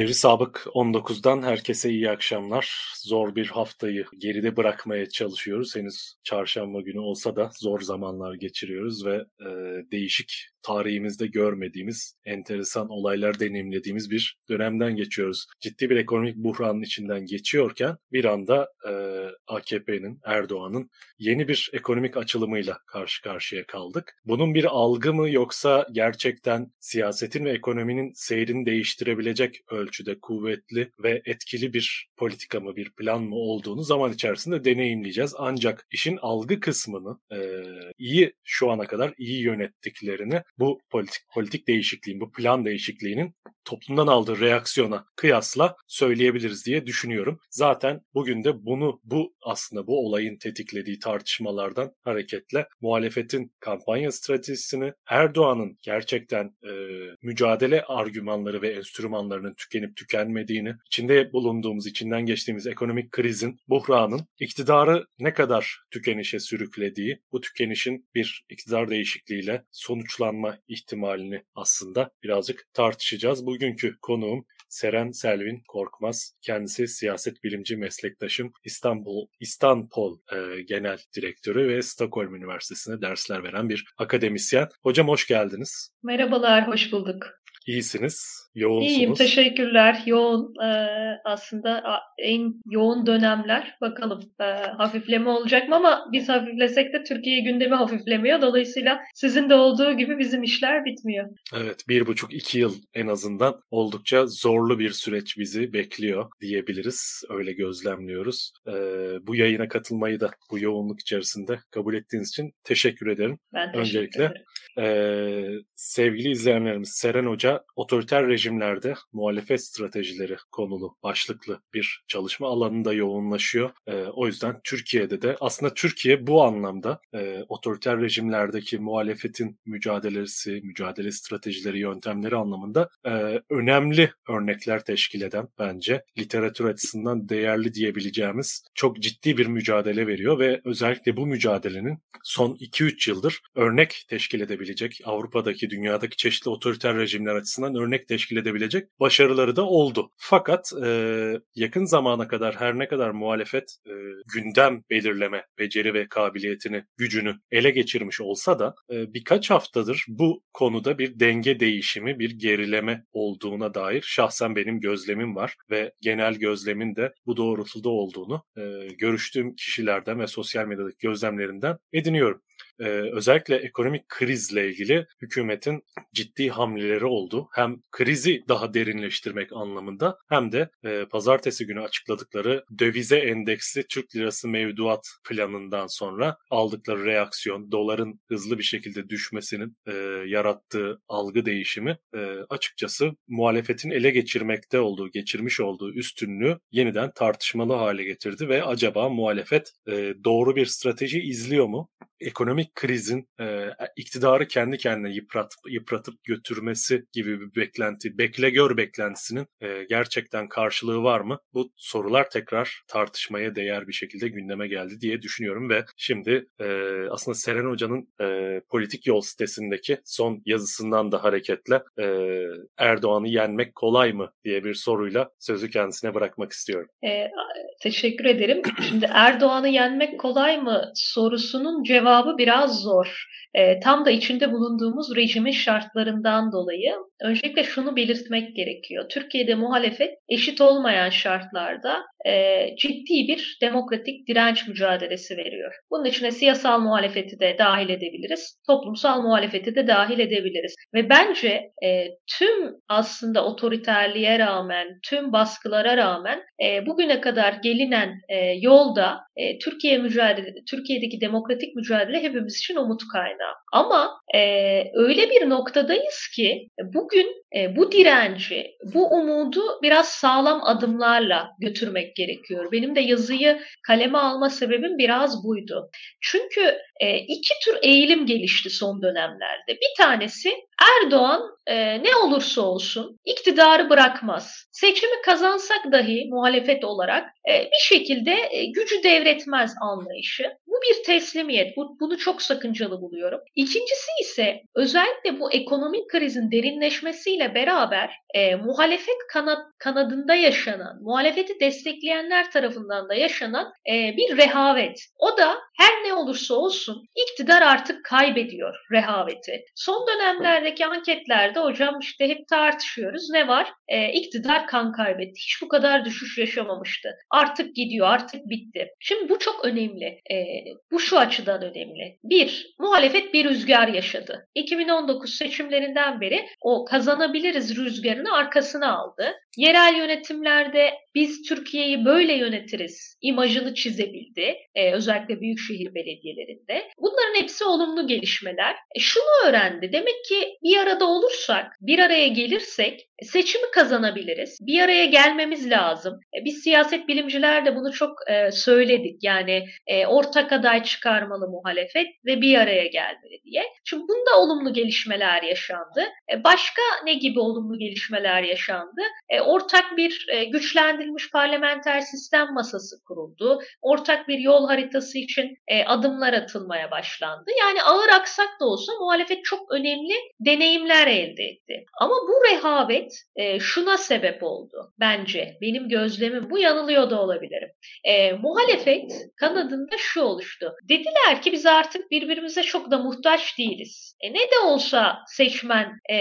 Evri Sabık 19'dan herkese iyi akşamlar. Zor bir haftayı geride bırakmaya çalışıyoruz. Henüz çarşamba günü olsa da zor zamanlar geçiriyoruz ve e, değişik tarihimizde görmediğimiz, enteresan olaylar deneyimlediğimiz bir dönemden geçiyoruz. Ciddi bir ekonomik buhranın içinden geçiyorken bir anda e, AKP'nin, Erdoğan'ın yeni bir ekonomik açılımıyla karşı karşıya kaldık. Bunun bir algı mı yoksa gerçekten siyasetin ve ekonominin seyrini değiştirebilecek ölçüde kuvvetli ve etkili bir politika mı, bir plan mı olduğunu zaman içerisinde deneyimleyeceğiz. Ancak işin algı kısmını e, iyi şu ana kadar iyi yönettiklerini bu politik politik değişikliğin, bu plan değişikliğinin toplumdan aldığı reaksiyona kıyasla söyleyebiliriz diye düşünüyorum. Zaten bugün de bunu bu aslında bu olayın tetiklediği tartışmalardan hareketle muhalefetin kampanya stratejisini Erdoğan'ın gerçekten e, mücadele argümanları ve enstrümanlarının tükenip tükenmediğini, içinde bulunduğumuz, içinden geçtiğimiz ekonomik krizin, buhranın iktidarı ne kadar tükenişe sürüklediği, bu tükenişin bir iktidar değişikliğiyle sonuçlanma ihtimalini aslında birazcık tartışacağız. Bugünkü konuğum Seren Selvin Korkmaz. Kendisi siyaset bilimci meslektaşım İstanbul İstanbul e, Genel Direktörü ve Stockholm Üniversitesi'nde dersler veren bir akademisyen. Hocam hoş geldiniz. Merhabalar, hoş bulduk. İyisiniz, yoğunsunuz. İyiyim, teşekkürler. Yoğun e, aslında en yoğun dönemler. Bakalım e, hafifleme olacak mı ama biz hafiflesek de Türkiye gündemi hafiflemiyor. Dolayısıyla sizin de olduğu gibi bizim işler bitmiyor. Evet, bir buçuk iki yıl en azından oldukça zorlu bir süreç bizi bekliyor diyebiliriz. Öyle gözlemliyoruz. E, bu yayına katılmayı da bu yoğunluk içerisinde kabul ettiğiniz için teşekkür ederim. Ben teşekkür Öncelikle. ederim. Ee, sevgili izleyenlerimiz Seren Hoca otoriter rejimlerde muhalefet stratejileri konulu başlıklı bir çalışma alanında yoğunlaşıyor. Ee, o yüzden Türkiye'de de aslında Türkiye bu anlamda e, otoriter rejimlerdeki muhalefetin mücadelesi, mücadele stratejileri, yöntemleri anlamında e, önemli örnekler teşkil eden bence literatür açısından değerli diyebileceğimiz çok ciddi bir mücadele veriyor ve özellikle bu mücadelenin son 2-3 yıldır örnek teşkil edebilecek, Avrupa'daki, dünyadaki çeşitli otoriter rejimler açısından örnek teşkil edebilecek başarıları da oldu. Fakat e, yakın zamana kadar her ne kadar muhalefet e, gündem belirleme beceri ve kabiliyetini, gücünü ele geçirmiş olsa da e, birkaç haftadır bu konuda bir denge değişimi, bir gerileme olduğuna dair şahsen benim gözlemim var ve genel gözlemin de bu doğrultuda olduğunu e, görüştüğüm kişilerden ve sosyal medyadaki gözlemlerinden ediniyorum e, özellikle ekonomik krizle ilgili hükümetin ciddi hamleleri oldu. Hem krizi daha derinleştirmek anlamında hem de e, pazartesi günü açıkladıkları dövize endeksli Türk lirası mevduat planından sonra aldıkları reaksiyon, doların hızlı bir şekilde düşmesinin e, yarattığı algı değişimi e, açıkçası muhalefetin ele geçirmekte olduğu, geçirmiş olduğu üstünlüğü yeniden tartışmalı hale getirdi ve acaba muhalefet e, doğru bir strateji izliyor mu? Ekonomik krizin e, iktidarı kendi kendine yıprat, yıpratıp götürmesi gibi bir beklenti, bekle gör beklentisinin e, gerçekten karşılığı var mı? Bu sorular tekrar tartışmaya değer bir şekilde gündeme geldi diye düşünüyorum ve şimdi e, aslında Seren Hoca'nın e, politik yol sitesindeki son yazısından da hareketle e, Erdoğan'ı yenmek kolay mı diye bir soruyla sözü kendisine bırakmak istiyorum. E, teşekkür ederim. Şimdi Erdoğan'ı yenmek kolay mı sorusunun cevabı biraz biraz zor. E, tam da içinde bulunduğumuz rejimin şartlarından dolayı öncelikle şunu belirtmek gerekiyor. Türkiye'de muhalefet eşit olmayan şartlarda e, ciddi bir demokratik direnç mücadelesi veriyor. Bunun içine siyasal muhalefeti de dahil edebiliriz, toplumsal muhalefeti de dahil edebiliriz. Ve bence e, tüm aslında otoriterliğe rağmen, tüm baskılara rağmen e, bugüne kadar gelinen e, yolda e, Türkiye mücadele, Türkiye'deki demokratik mücadele hepimiz için umut kaynağı. Ama e, öyle bir noktadayız ki bugün e, bu direnci, bu umudu biraz sağlam adımlarla götürmek gerekiyor. Benim de yazıyı kaleme alma sebebim biraz buydu. Çünkü e, iki tür eğilim gelişti son dönemlerde. Bir tanesi Erdoğan e, ne olursa olsun iktidarı bırakmaz. Seçimi kazansak dahi muhalefet olarak e, bir şekilde e, gücü devretmez anlayışı. Bu bir teslimiyet. Bu, bunu çok sakıncalı buluyorum. İkincisi ise özellikle bu ekonomik krizin derinleşmesiyle beraber e, muhalefet kanat, kanadında yaşanan, muhalefeti destekleyenler tarafından da yaşanan e, bir rehavet. O da her ne olursa olsun iktidar artık kaybediyor rehaveti. Son dönemlerdeki anketlerde hocam işte hep tartışıyoruz. Ne var? E, iktidar kan kaybetti. Hiç bu kadar düşüş yaşamamıştı. Artık gidiyor, artık bitti. Şimdi bu çok önemli. E, bu şu açıdan önemli. Bir, muhalefet bir rüzgar yaşadı. 2019 seçimlerinden beri o kazanabiliriz rüzgarını arkasına aldı. Yerel yönetimlerde biz Türkiye'yi böyle yönetiriz imajını çizebildi. Ee, özellikle büyükşehir belediyelerinde. Bunların hepsi olumlu gelişmeler. E, şunu öğrendi. Demek ki bir arada olursak, bir araya gelirsek seçimi kazanabiliriz. Bir araya gelmemiz lazım. E, biz siyaset bilimciler de bunu çok e, söyledik. Yani e, ortak aday çıkarmalı muhalefet ve bir araya gelmeli diye. Şimdi bunda olumlu gelişmeler yaşandı. Başka ne gibi olumlu gelişmeler yaşandı? Ortak bir güçlendirilmiş parlamenter sistem masası kuruldu. Ortak bir yol haritası için adımlar atılmaya başlandı. Yani ağır aksak da olsa muhalefet çok önemli deneyimler elde etti. Ama bu rehavet e, şuna sebep oldu bence. Benim gözlemim bu yanılıyor da olabilirim. E, muhalefet kanadında şu oluştu. Dediler ki biz artık birbirimize çok da muhtaç değiliz. E, ne de olsa seçmen e,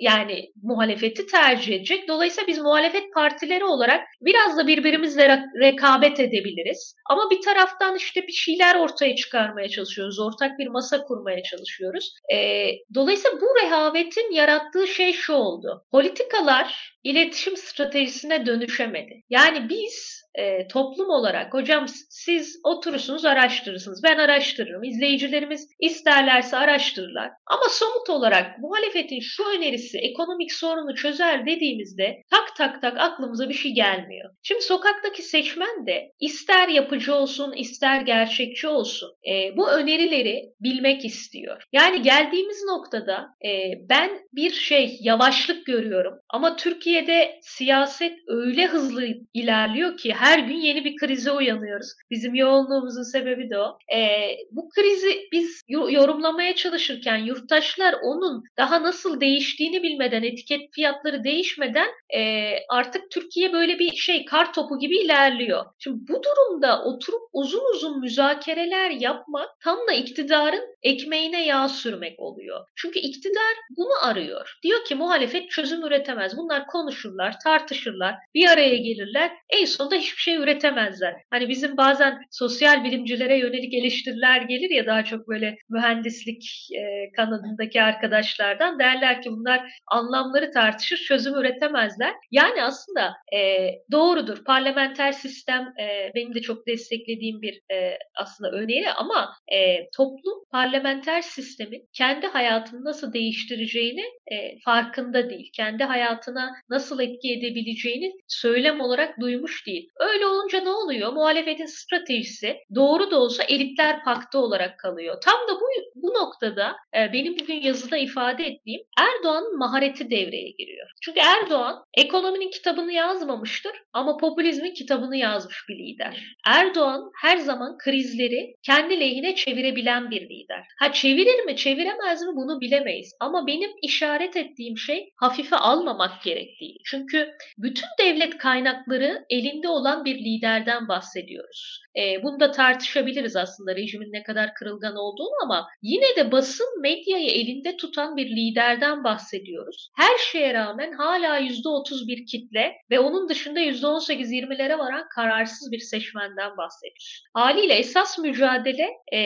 yani muhalefeti tercih edecek. Dolayısıyla biz muhalefet partileri olarak biraz da birbirimizle rekabet edebiliriz. Ama bir taraftan işte bir şeyler ortaya çıkarmaya çalışıyoruz. Ortak bir masa kurmaya çalışıyoruz. E, dolayısıyla bu rehavetin yarattığı şey şu oldu. Politikalar iletişim stratejisine dönüşemedi. Yani biz e, toplum olarak hocam siz oturursunuz araştırırsınız. Ben araştırırım. İzleyicilerimiz isterlerse araştırırlar. Ama somut olarak muhalefetin şu önerisi ekonomik sorunu çözer dediğimizde tak tak tak aklımıza bir şey gelmiyor. Şimdi sokaktaki seçmen de ister yapıcı olsun ister gerçekçi olsun e, bu önerileri bilmek istiyor. Yani geldiğimiz noktada e, ben bir şey yavaşlık görüyorum ama Türkiye'de siyaset öyle hızlı ilerliyor ki her gün yeni bir krize uyanıyoruz. Bizim yoğunluğumuzun sebebi de o. E, bu krizi biz yorumlamaya çalışırken yurttaşlar onun daha nasıl değiştiğini bilmeden, etiket fiyatları değişmeden e, artık Türkiye böyle bir şey kar topu gibi ilerliyor. Şimdi bu durumda oturup uzun uzun müzakereler yapmak tam da iktidarın ekmeğine yağ sürmek oluyor. Çünkü iktidar bunu arıyor. Diyor ki muhalefet çözüm üretemez. Bunlar konuşurlar, tartışırlar, bir araya gelirler. En sonunda hiçbir şey üretemezler. Hani bizim bazen sosyal bilimcilere yönelik eleştiriler gelir ya daha çok böyle mühendislik e, kanadındaki arkadaşlardan derler ki bunlar anlamları tartışır, çözüm üretemezler. Yani aslında e, doğrudur. Parlamenter sistem e, benim de çok desteklediğim bir e, aslında öneri ama e, toplum parlamenter sistemin kendi hayatını nasıl değiştireceğini e, farkında değil. Kendi hayatına nasıl etki edebileceğini söylem olarak duymuş değil. Öyle olunca ne oluyor? Muhalefetin stratejisi doğru da olsa elitler paktı olarak kalıyor. Tam da bu, bu noktada e, benim bugün yazıda ifade ettiğim Erdoğan'ın mahareti devreye giriyor. Çünkü Erdoğan ekonominin kitabını yazmamıştır ama popülizmin kitabını yazmış bir lider. Erdoğan her zaman krizleri kendi lehine çevirebilen bir lider. Ha çevirir mi çeviremez mi bunu bilemeyiz. Ama benim işaret ettiğim şey hafife almamak gerektiği. Çünkü bütün devlet kaynakları elinde olan bir liderden bahsediyoruz. E, bunu da tartışabiliriz aslında rejimin ne kadar kırılgan olduğunu ama yine de basın medyayı elinde tutan bir liderden bahsediyoruz. Her şeye rağmen hala %30 bir kitle ve onun dışında %18-20'lere varan kararsız bir seçmenden bahsediyoruz. Haliyle esas mücadele e,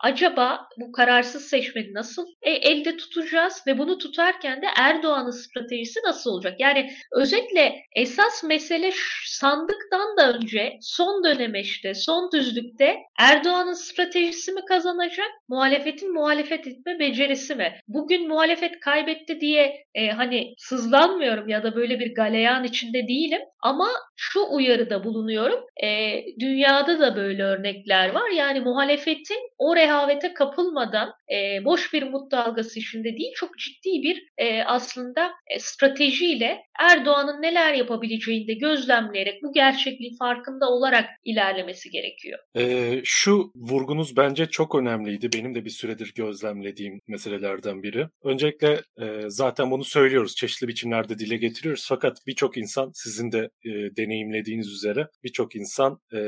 acaba bu kararsız seçmeni nasıl e, elde tutacağız ve bunu tutarken de Erdoğan'ın stratejisi nasıl olacak? Yani özetle esas mesele sandıktan da önce son döneme işte son düzlükte Erdoğan'ın stratejisi mi kazanacak, muhalefetin muhalefet etme becerisi mi? Bugün muhalefet kaybetti diye e, hani sızlanmıyorum ya da böyle bir galeyan içinde değilim ama şu uyarıda bulunuyorum. E, dünyada da böyle örnekler var. Yani muhalefetin o rehavete kapılmadan e, boş bir mut dalgası içinde değil çok ciddi bir e, aslında e, stratejiyle Erdoğan'ın neler yapabileceğini de gözlemleyerek bu gerçekliğin farkında olarak ilerlemesi gerekiyor. E, şu vurgunuz bence çok önemliydi. Benim de bir süredir gözlemlediğim meselelerden biri. Öncelikle e, zaten bunu söylüyoruz. Çeşitli biçimlerde dile getiriyoruz. Fakat birçok insan sizin de e, deneyimlediğiniz üzere birçok insan e,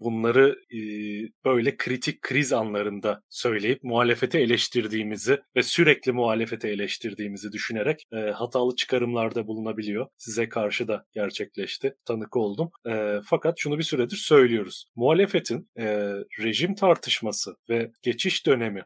bunları e, böyle kritik kriz anlarında söyleyip muhalefete eleştirdiğimizi ve sürekli muhalefete eleştirdiğimizi düşünerek e, hatalı çıkarımlarda bulunabiliyor. Size karşı da gerçekleşti. Tanık oldum. E, fakat şunu bir süredir söylüyoruz. Muhalefetin e, rejim tartışması ve geçiş dönemi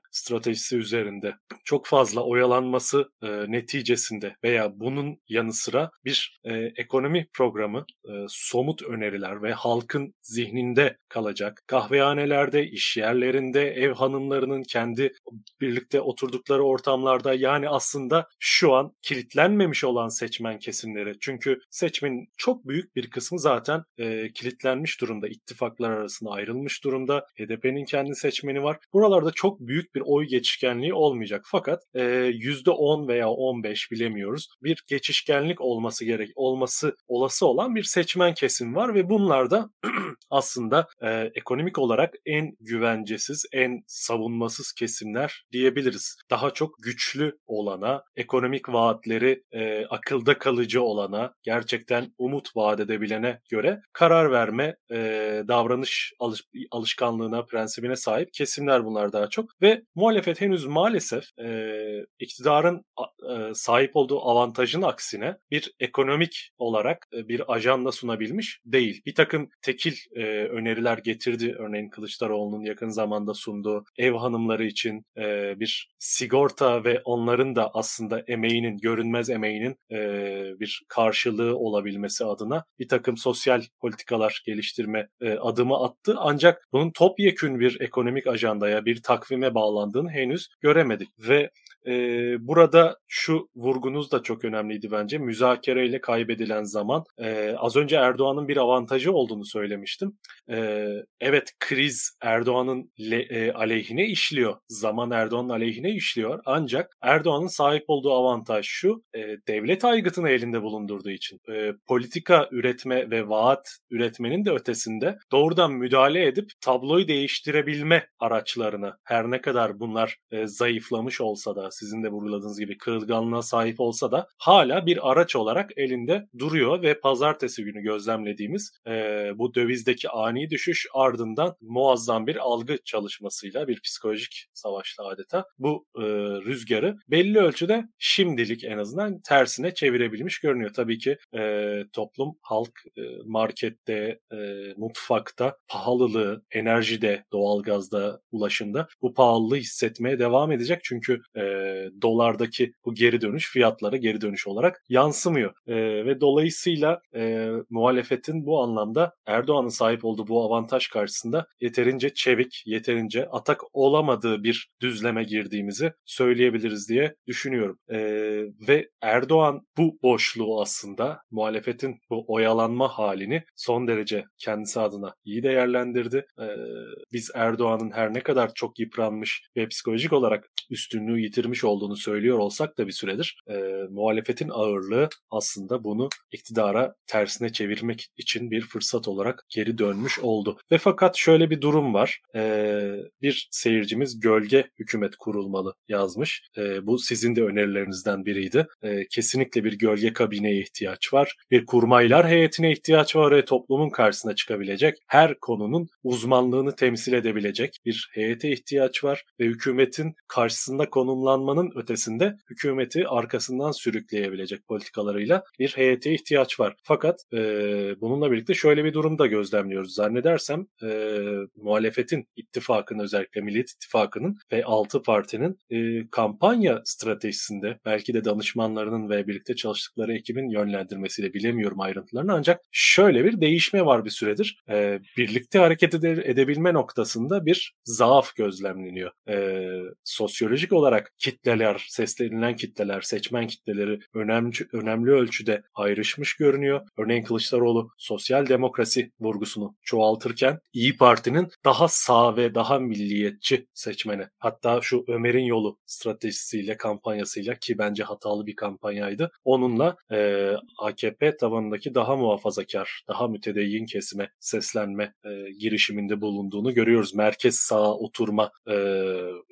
stratejisi üzerinde çok fazla oyalanması e, neticesinde veya bunun yanı sıra bir e, ekonomi programı, e, somut öneriler ve halkın zihninde kalacak kahvehanelerde, iş yerlerinde, ev hanımlarının kendi birlikte oturdukları ortamlarda yani aslında şu an kilitlenmemiş olan seçmen kesimleri. Çünkü seçmenin çok büyük bir kısmı zaten e, kilitlenmiş durumda. ittifaklar arasında ayrılmış durumda. HDP'nin kendi seçmeni var. Buralarda çok büyük bir oy geçişkenliği olmayacak. Fakat e, %10 veya 15 bilemiyoruz. Bir geçişkenlik olması gerek olması olası olan bir seçmen kesim var ve bunlar da aslında e, ekonomik olarak en güvencesiz, en savunmasız kesimler diyebiliriz. Daha çok güçlü olana, ekonomik vaatleri e, akılda kalıcı olana, gerçekten umut vaat edebilene göre karar verme e, davranış alış, alışkanlığına, prensibine sahip kesimler bunlar daha çok. Ve muhalefet henüz maalesef e, iktidarın e, sahip olduğu avantajın aksine bir ekonomik olarak e, bir ajanda sunabilmiş değil. Bir takım tekil e, öneriler getirdi. Örneğin Kılıçdaroğlu'nun yakın zamanda sunduğu ev hanımları için e, bir sigorta ve onların da aslında emeğinin, görünmez emeğinin e, bir karşılığı olabilmesi adına bir takım sosyal politikalar geliştirme e, adımı attı. Ancak bunun topyekün bir ekonomik ajandaya, bir takvime bağlandığını henüz göremedik. Ve e, burada şu vurgunuz da çok önemliydi bence. Müzakereyle kaybedilen zaman. E, az önce Erdoğan'ın bir avantajı olduğunu söylemiştim. E, evet kriz Erdoğan'ın le, e, aleyhine işliyor. Zaman Erdoğan'ın aleyhine işliyor. Ancak Erdoğan'ın sahip olduğu avantaj şu. E, devlet aygıtını elinde bulundurduğu için. E, politika üretme ve vaat üretmenin de ötesinde doğrudan müdahale edip tabloyu değiştirebilme araçlarını her ne kadar bunlar e, zayıflamış olsa da sizin de vurguladığınız gibi kırılganlığa sahip olsa da hala bir araç olarak elinde duruyor ve pazartesi günü gözlemlediğimiz e, bu dövizdeki ani düşüş ardından muazzam bir algı çalışmasıyla bir psikolojik savaşla adeta bu e, rüzgarı belli ölçüde şimdilik en azından tersine çevirebilmiş görünüyor. Tabii ki e, toplum, halk e, markette, e, mutfakta pahalılığı, enerjide, doğalgazda, ulaşımda bu pahalılığı hissetmeye devam edecek. Çünkü e, dolardaki bu geri dönüş fiyatlara geri dönüş olarak yansımıyor. E, ve dolayısıyla e, muhalefetin bu anlamda Erdoğan'ın sahip olduğu bu avantaj karşısında yeterince çevik, yeterince atak olamadığı bir düzleme girdiğimizi söyleyebiliriz diye düşünüyorum. E, ve Erdoğan bu boşluğu aslında muhalefetin bu oyalanma halini son derece kendisi adına iyi değerlendirdi. E, biz Erdoğan'ın her ne kadar çok yıpranmış ve psikolojik olarak üstünlüğü yitirmiş olduğunu söylüyor olsak da bir süredir e, muhalefetin ağırlığı aslında bunu iktidara tersine çevirmek için bir fırsat olarak geri dönmüş oldu. Ve fakat şöyle bir durum var. E, bir seyircimiz gölge hükümet kurulmalı yazmış. E, bu sizin de önerilerinizden biriydi. E, kesinlikle bir gölge kabineye ihtiyaç var. Bir kurmaylar heyetine ihtiyaç var ve toplumun karşısına çıkabilecek her konunun uzmanlığını temsil edebilecek bir heyete ihtiyaç var ve hükümetin karşısında konumlanmanın ötesinde hükümeti arkasından sürükleyebilecek politikalarıyla bir heyete ihtiyaç var. Fakat e, bununla birlikte şöyle bir durum da gözlemliyoruz. Zannedersem e, muhalefetin ittifakının özellikle Millet İttifakı'nın ve altı partinin e, kampanya stratejisinde belki de danışmanlarının ve birlikte çalıştıkları ekibin yönlendirmesiyle bilemiyorum ayrıntılarını ancak şöyle bir değişme var bir süredir. E, birlikte hareket ede- edebilme noktasında bir zaaf gözlemleniyor. E, sosyolojik olarak kitleler, seslenilen kitleler, seçmen kitleleri önemli, önemli ölçüde ayrışmış görünüyor. Örneğin Kılıçdaroğlu sosyal demokrasi vurgusunu çoğaltırken İyi Parti'nin daha sağ ve daha milliyetçi seçmeni. Hatta şu Ömer'in yolu stratejisiyle, kampanyasıyla ki bence hatalı bir kampanyaydı. Onunla e, AKP tabanındaki daha muhafazakar, daha mütedeyyin kesime seslenme e, girişiminde bulunduğunu görüyoruz. Merkez sağa oturma e,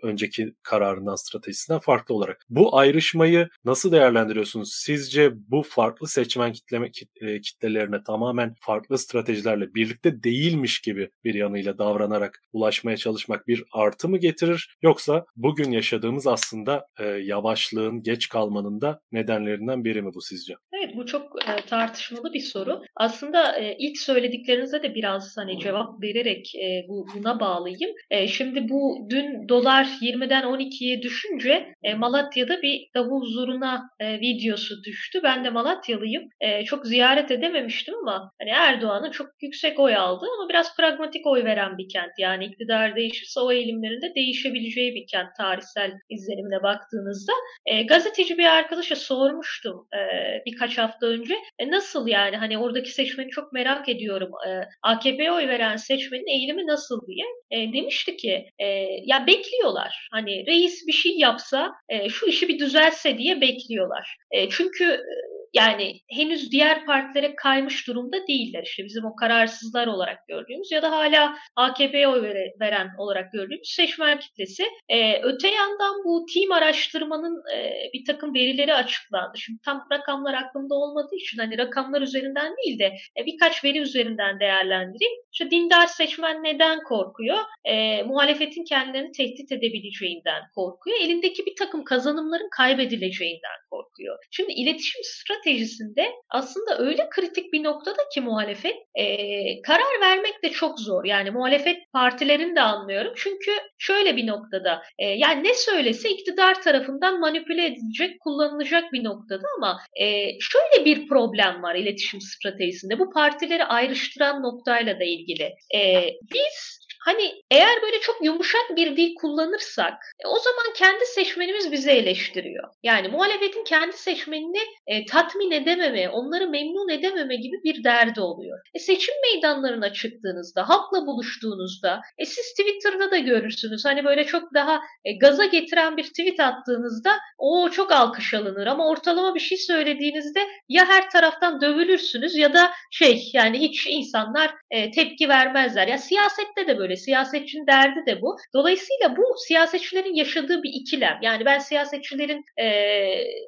önceki kararından, stratejisinden farklı olarak. Bu ayrışmayı nasıl değerlendiriyorsunuz? Sizce bu farklı seçmen kitleme e, kitlelerine tamamen farklı stratejilerle birlikte değilmiş gibi bir yanıyla davranarak ulaşmaya çalışmak bir artı mı getirir? Yoksa bugün yaşadığımız aslında e, yavaşlığın, geç kalmanın da nedenlerinden biri mi bu sizce? Evet bu çok e, tartışmalı bir soru. Aslında e, ilk söylediklerinize de biraz hani cevap vererek e, bu buna bağlayayım. E, şimdi bu dün dolar 20'den 12'ye düşünce e, Malatya'da bir davul zuruna e, videosu düştü. Ben de Malatyalıyım. E, çok ziyaret edememiştim ama hani Erdoğan'ın çok yüksek oy aldı ama biraz pragmatik oy veren bir kent. Yani iktidar değişirse o eğilimlerinde değişebileceği bir kent tarihsel izlenimine baktığınızda. E, gazeteci bir arkadaşa sormuştum e, birkaç hafta önce. E, nasıl yani hani oradaki seçmeni çok merak ediyorum. E, AKP'ye oy veren seçmenin eğilimi nasıl diye. E, demişti ki e, ya bekliyorlar. Hani reis bir şey yapsa e, şu işi bir düzelse diye bekliyorlar. E, çünkü yani henüz diğer partilere kaymış durumda değiller. İşte bizim o kararsızlar olarak gördüğümüz ya da hala AKP'ye oy veren olarak gördüğümüz seçmen kitlesi. Ee, öte yandan bu team araştırmanın e, bir takım verileri açıklandı. Şimdi tam rakamlar aklımda olmadığı için hani rakamlar üzerinden değil de e, birkaç veri üzerinden değerlendireyim. İşte dindar seçmen neden korkuyor? E, muhalefetin kendilerini tehdit edebileceğinden korkuyor. Elindeki bir takım kazanımların kaybedileceğinden korkuyor. Şimdi iletişim stratejisinde aslında öyle kritik bir noktada ki muhalefet e, karar vermek de çok zor. Yani muhalefet partilerini de anlıyorum. Çünkü şöyle bir noktada e, yani ne söylese iktidar tarafından manipüle edilecek, kullanılacak bir noktada ama e, şöyle bir problem var iletişim stratejisinde. Bu partileri ayrıştıran noktayla da ilgili. E, biz Hani eğer böyle çok yumuşak bir dil kullanırsak e, o zaman kendi seçmenimiz bizi eleştiriyor. Yani muhalefetin kendi seçmenini e, tatmin edememe, onları memnun edememe gibi bir derdi oluyor. E, seçim meydanlarına çıktığınızda, halkla buluştuğunuzda, e, siz Twitter'da da görürsünüz. Hani böyle çok daha e, gaza getiren bir tweet attığınızda o çok alkış alınır ama ortalama bir şey söylediğinizde ya her taraftan dövülürsünüz ya da şey yani hiç insanlar e, tepki vermezler. Ya siyasette de böyle Siyasetçinin derdi de bu. Dolayısıyla bu siyasetçilerin yaşadığı bir ikilem. Yani ben siyasetçilerin e,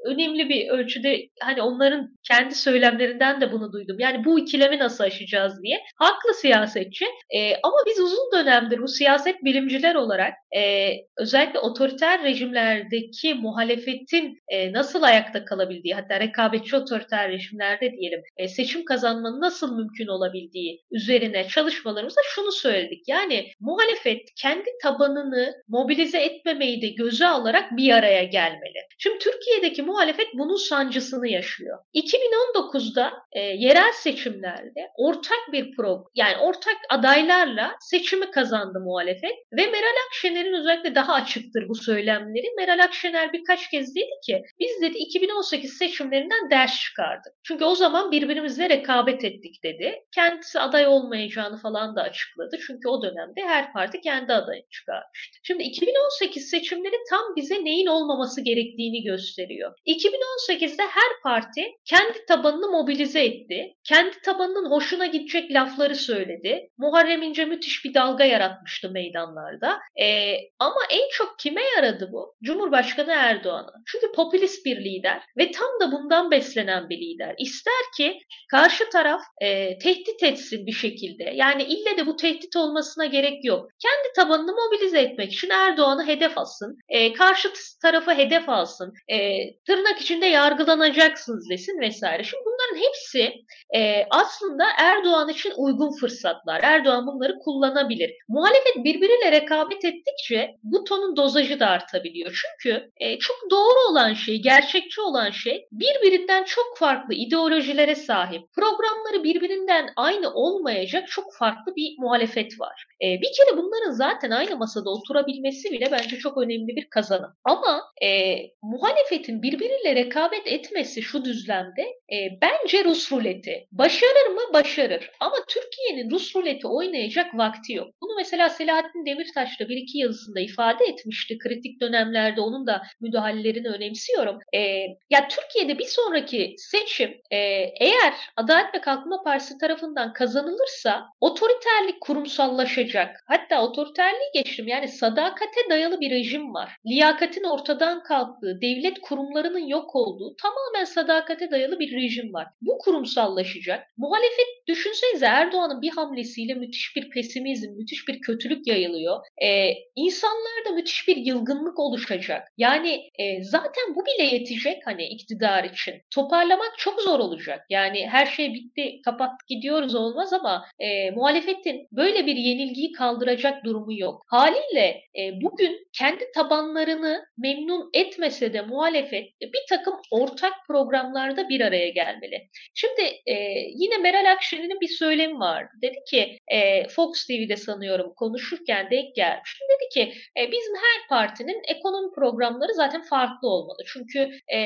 önemli bir ölçüde hani onların kendi söylemlerinden de bunu duydum. Yani bu ikilemi nasıl aşacağız diye. Haklı siyasetçi e, ama biz uzun dönemdir bu siyaset bilimciler olarak e, özellikle otoriter rejimlerdeki muhalefetin e, nasıl ayakta kalabildiği hatta rekabetçi otoriter rejimlerde diyelim e, seçim kazanmanın nasıl mümkün olabildiği üzerine çalışmalarımızda şunu söyledik. Yani muhalefet kendi tabanını mobilize etmemeyi de göze alarak bir araya gelmeli. Şimdi Türkiye'deki muhalefet bunun sancısını yaşıyor. 2019'da e, yerel seçimlerde ortak bir pro yani ortak adaylarla seçimi kazandı muhalefet ve Meral Akşener'in özellikle daha açıktır bu söylemleri. Meral Akşener birkaç kez dedi ki biz dedi 2018 seçimlerinden ders çıkardık. Çünkü o zaman birbirimizle rekabet ettik dedi. Kendisi aday olmayacağını falan da açıkladı. Çünkü o dönemde her parti kendi adayını çıkarmıştı. Şimdi 2018 seçimleri tam bize neyin olmaması gerektiğini gösteriyor. 2018'de her parti kendi tabanını mobilize etti. Kendi tabanının hoşuna gidecek lafları söyledi. Muharrem İnce müthiş bir dalga yaratmıştı meydanlarda. Ee, ama en çok kime yaradı bu? Cumhurbaşkanı Erdoğan'a. Çünkü popülist bir lider ve tam da bundan beslenen bir lider. İster ki karşı taraf e, tehdit etsin bir şekilde. Yani ille de bu tehdit olmasına gerek yok. Kendi tabanını mobilize etmek için Erdoğan'ı hedef alsın. E, karşı tarafı hedef alsın. E, tırnak içinde yargılanacaksınız desin vesaire. Şimdi bunların hepsi e, aslında Erdoğan için uygun fırsatlar. Erdoğan bunları kullanabilir. Muhalefet birbiriyle rekabet ettikçe bu tonun dozajı da artabiliyor. Çünkü e, çok doğru olan şey, gerçekçi olan şey birbirinden çok farklı ideolojilere sahip. Programları birbirinden aynı olmayacak çok farklı bir muhalefet var. E, bir kere bunların zaten aynı masada oturabilmesi bile bence çok önemli bir kazanım. Ama e, muhalefetin birbiriyle rekabet etmesi şu düzlemde e, bence Rus ruleti. Başarır mı? Başarır. Ama Türkiye'nin Rus ruleti oynayacak vakti yok. Bunu mesela Selahattin Demirtaş da bir iki yazısında ifade etmişti. Kritik dönemlerde onun da müdahalelerini önemsiyorum. E, ya Türkiye'de bir sonraki seçim e, eğer Adalet ve Kalkınma Partisi tarafından kazanılırsa otoriterlik kurumsallaşacak. Hatta otoriterliği geçtim yani sadakate dayalı bir rejim var. Liyakatin ortadan kalktığı, devlet kurumlarının yok olduğu tamamen sadakate dayalı bir rejim var. Bu kurumsallaşacak. Muhalefet düşünsenize Erdoğan'ın bir hamlesiyle müthiş bir pesimizm, müthiş bir kötülük yayılıyor. Ee, insanlarda müthiş bir yılgınlık oluşacak. Yani e, zaten bu bile yetecek hani iktidar için. Toparlamak çok zor olacak. Yani her şey bitti, kapattık gidiyoruz olmaz ama e, muhalefetin böyle bir yenilgiyi kaldıracak durumu yok. Haliyle e, bugün kendi tabanlarını memnun etmese de muhalefet bir takım ortak programlarda bir araya gelmeli. Şimdi e, yine Meral Akşener'in bir söylemi var. Dedi ki e, Fox TV'de sanıyorum konuşurken denk gelmiş. Dedi ki e, bizim her partinin ekonomi programları zaten farklı olmalı. Çünkü e,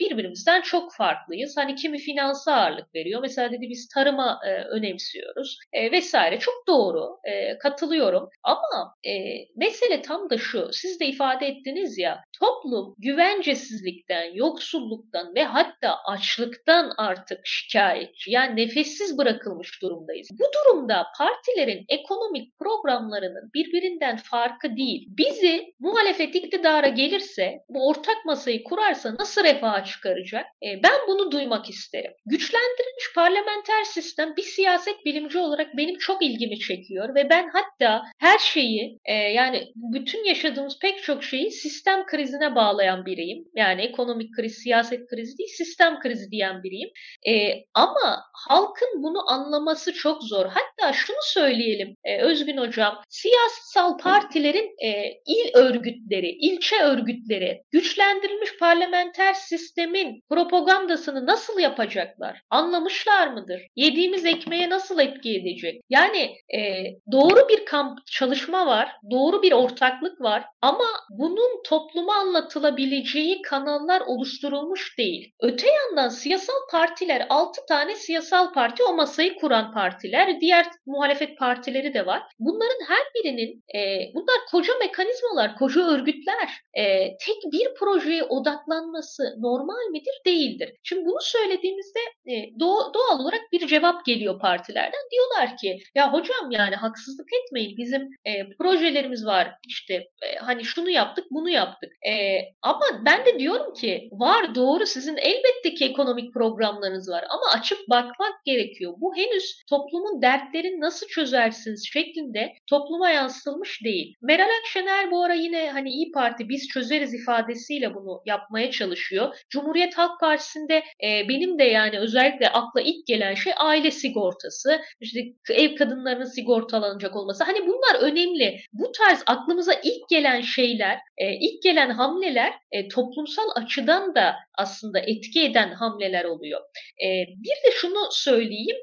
birbirimizden çok farklıyız. Hani kimi finansa ağırlık veriyor. Mesela dedi biz tarıma e, önemsiyoruz e, vesaire. Çok doğru. E, katılıyorum. Ama e, mesele tam da şu. Siz de ifade ettiniz ya toplum güvencesizlikten, yoksulluktan ve hatta açlıktan artık şikayetçi. Yani nefessiz bırakılmış durumdayız. Bu durumda partilerin ekonomik programlarının birbirinden farkı değil. Bizi muhalefet iktidara gelirse, bu ortak masayı kurarsa nasıl refaha çıkaracak? E, ben bunu duymak isterim. Güçlendirilmiş parlamenter sistem bir siyaset bilimci olarak benim çok ilgimi çekiyor ve ben hatta her şeyi e, yani bütün yaşadığımız pek çok şeyi sistem krizine bağlayan biriyim. Yani ekonomik kriz, siyaset krizi değil, sistem krizi diyen biriyim. E, ama halkın bunu anlaması çok zor. Hatta şunu söyleyelim e, Özgün Hocam, siyasal partilerin e, il örgütleri, ilçe örgütleri güçlendirilmiş parlamenter sistemin propagandasını nasıl yapacaklar? Anlamışlar mıdır? Yediğimiz ekmeğe nasıl etki edecek? Yani e, doğru bir kamp çalışma var, doğru bir ortaklık var ama bunun topluma anlatılabileceği kanallar oluşturulmuş değil. Öte yandan siyasal partiler 6 tane siyasal parti o masayı kuran partiler, diğer muhalefet partileri de var. Bunların her birinin e, bunlar koca mekanizmalar, koca örgütler. E, tek bir projeye odaklanması normal midir? Değildir. Şimdi bunu söylediğimizde e, doğal, doğal olarak bir cevap geliyor partilerden. Diyorlar ki ya hocam yani haksızlık etmeyin. Bizim e, projelerimiz var. İşte e, hani şunu yaptık, bunu yaptık. E, ama ben de diyorum ki var doğru sizin elbette ki ekonomik programlarınız var ama açıp bakmak gerekiyor. Bu henüz toplumun dertlerini nasıl çözersiniz şeklinde topluma yansıtılmış değil. Meral Akşener bu ara yine hani İyi Parti biz çözeriz ifadesiyle bunu yapmaya çalışıyor. Cumhuriyet Halk Partisi'nde e, benim de yani özellikle akla ilk gelen şey aile sigortası, işte ev kadınlarının sigortalanacak olması. Hani bunlar önemli. Bu tarz aklımıza ilk gelen şeyler, e, ilk gelen hamleler e, toplumsal açıdan da aslında etki eden hamleler oluyor. E, bir de şunu söyleyeyim,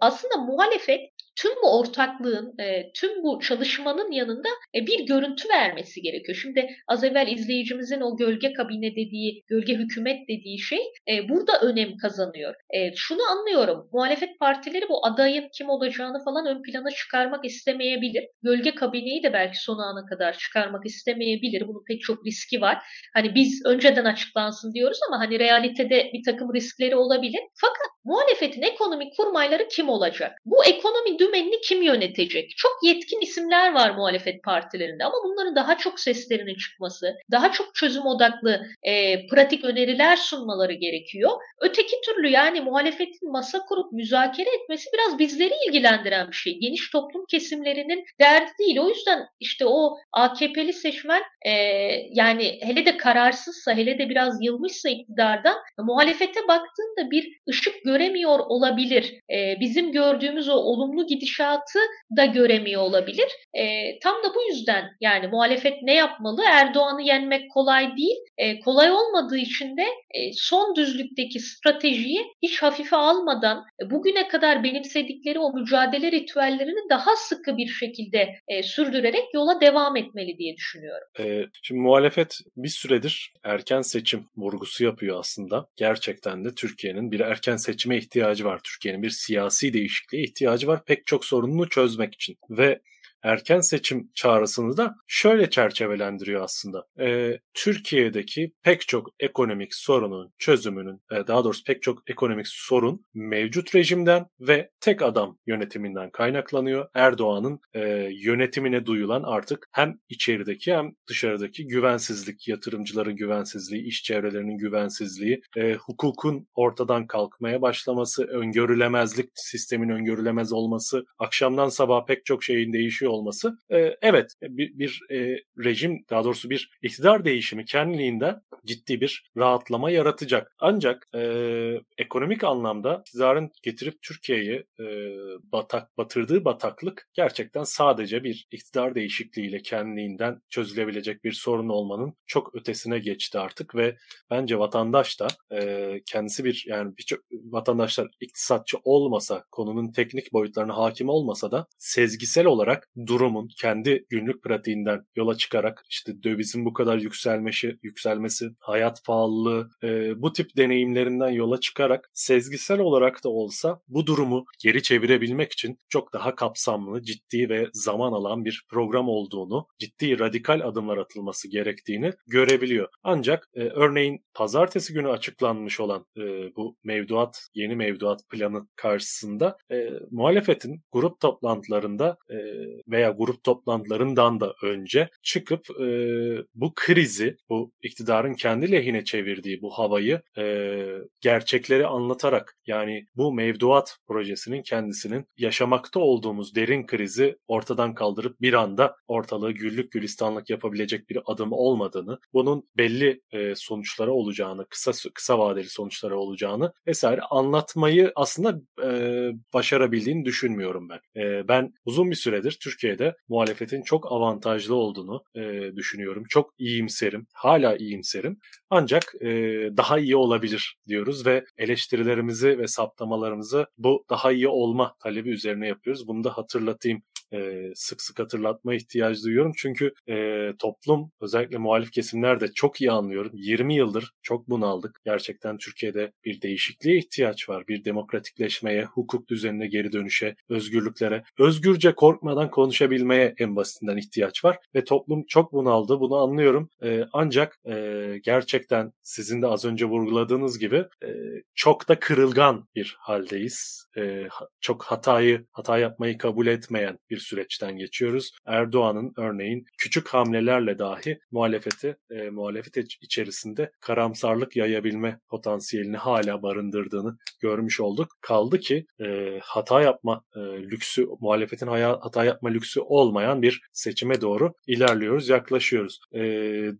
aslında muhalefet tüm bu ortaklığın, e, tüm bu çalışmanın yanında e, bir görüntü vermesi gerekiyor. Şimdi az evvel izleyicimizin o gölge kabine dediği, gölge hükümet dediği şey e, burada önem kazanıyor. Şunu anlıyorum, muhalefet partileri bu adayın kim olacağını falan ön plana çıkarmak istemeyebilir. Gölge kabineyi de belki son ana kadar çıkarmak istemeyebilir. Bunun pek çok riski var. Hani biz önceden açıklansın diyoruz ama hani realitede bir takım riskleri olabilir. Fakat muhalefetin ekonomik kurmayları kim olacak? Bu ekonomi dümenini kim yönetecek? Çok yetkin isimler var muhalefet partilerinde ama bunların daha çok seslerinin çıkması, daha çok çözüm odaklı e, pratik öneriler sunmaları gerekiyor. Öteki türlü yani muhalefetin masa kurup müzakere etmesi biraz bizleri ilgilendiren bir şey. Geniş toplum kesimlerinin derdi değil. O yüzden işte o AKP'li seçmen e, yani hele de kararsızsa, hele de biraz yılmışsa iktidardan muhalefete baktığında bir ışık göremiyor olabilir. E, bizim gördüğümüz o olumlu gidişatı da göremiyor olabilir. E, tam da bu yüzden yani muhalefet ne yapmalı? Erdoğan'ı yenmek kolay değil. E, kolay olmadığı için de e, son düzlükteki stratejiyi hiç hafife almadan e, bugüne kadar benimsedikleri o mücadele ritüellerini daha sıkı bir şekilde e, sürdürerek yola devam etmeli diye düşünüyorum. E, şimdi muhalefet bir süredir erken seçim vurgusu yapıyor aslında. Gerçekten de Türkiye'nin bir erken seçime ihtiyacı var. Türkiye'nin bir siyasi değişikliğe ihtiyacı var pek çok sorununu çözmek için. Ve erken seçim çağrısını da şöyle çerçevelendiriyor aslında. E, Türkiye'deki pek çok ekonomik sorunun çözümünün, e, daha doğrusu pek çok ekonomik sorun mevcut rejimden ve tek adam yönetiminden kaynaklanıyor. Erdoğan'ın e, yönetimine duyulan artık hem içerideki hem dışarıdaki güvensizlik, yatırımcıların güvensizliği, iş çevrelerinin güvensizliği, e, hukukun ortadan kalkmaya başlaması, öngörülemezlik, sistemin öngörülemez olması, akşamdan sabah pek çok şeyin değişiyor olması e, evet bir, bir e, rejim daha doğrusu bir iktidar değişimi kendiliğinden ciddi bir rahatlama yaratacak. Ancak e, ekonomik anlamda iktidarın getirip Türkiye'yi e, batak batırdığı bataklık gerçekten sadece bir iktidar değişikliğiyle kendiliğinden çözülebilecek bir sorun olmanın çok ötesine geçti artık ve bence vatandaş da e, kendisi bir yani birçok vatandaşlar iktisatçı olmasa konunun teknik boyutlarına hakim olmasa da sezgisel olarak durumun kendi günlük pratiğinden yola çıkarak işte dövizin bu kadar yükselmesi, yükselmesi, hayat pahalılığı e, bu tip deneyimlerinden yola çıkarak sezgisel olarak da olsa bu durumu geri çevirebilmek için çok daha kapsamlı, ciddi ve zaman alan bir program olduğunu, ciddi radikal adımlar atılması gerektiğini görebiliyor. Ancak e, örneğin pazartesi günü açıklanmış olan e, bu mevduat, yeni mevduat planı karşısında e, muhalefetin grup toplantılarında e, veya grup toplantılarından da önce çıkıp e, bu krizi, bu iktidarın kendi lehine çevirdiği bu havayı e, gerçekleri anlatarak yani bu mevduat projesinin kendisinin yaşamakta olduğumuz derin krizi ortadan kaldırıp bir anda ortalığı güllük gülistanlık yapabilecek bir adım olmadığını, bunun belli e, sonuçlara olacağını, kısa kısa vadeli sonuçlara olacağını vesaire anlatmayı aslında e, başarabildiğini düşünmüyorum ben. E, ben uzun bir süredir Türkiye'de muhalefetin çok avantajlı olduğunu e, düşünüyorum. Çok iyimserim. Hala iyimserim. Ancak e, daha iyi olabilir diyoruz ve eleştirilerimizi ve saptamalarımızı bu daha iyi olma talebi üzerine yapıyoruz. Bunu da hatırlatayım e, sık sık hatırlatma ihtiyacı duyuyorum. Çünkü e, toplum özellikle muhalif kesimler de çok iyi anlıyorum. 20 yıldır çok bunaldık. Gerçekten Türkiye'de bir değişikliğe ihtiyaç var. Bir demokratikleşmeye, hukuk düzenine geri dönüşe, özgürlüklere, özgürce korkmadan konuşabilmeye en basitinden ihtiyaç var. Ve toplum çok bunaldı. Bunu anlıyorum. E, ancak e, gerçekten sizin de az önce vurguladığınız gibi e, çok da kırılgan bir haldeyiz. E, çok hatayı, hata yapmayı kabul etmeyen bir süreçten geçiyoruz. Erdoğan'ın örneğin küçük hamlelerle dahi muhalefeti e, muhalefet içerisinde karamsarlık yayabilme potansiyelini hala barındırdığını görmüş olduk. Kaldı ki e, hata yapma e, lüksü, muhalefetin hata yapma lüksü olmayan bir seçime doğru ilerliyoruz, yaklaşıyoruz. E,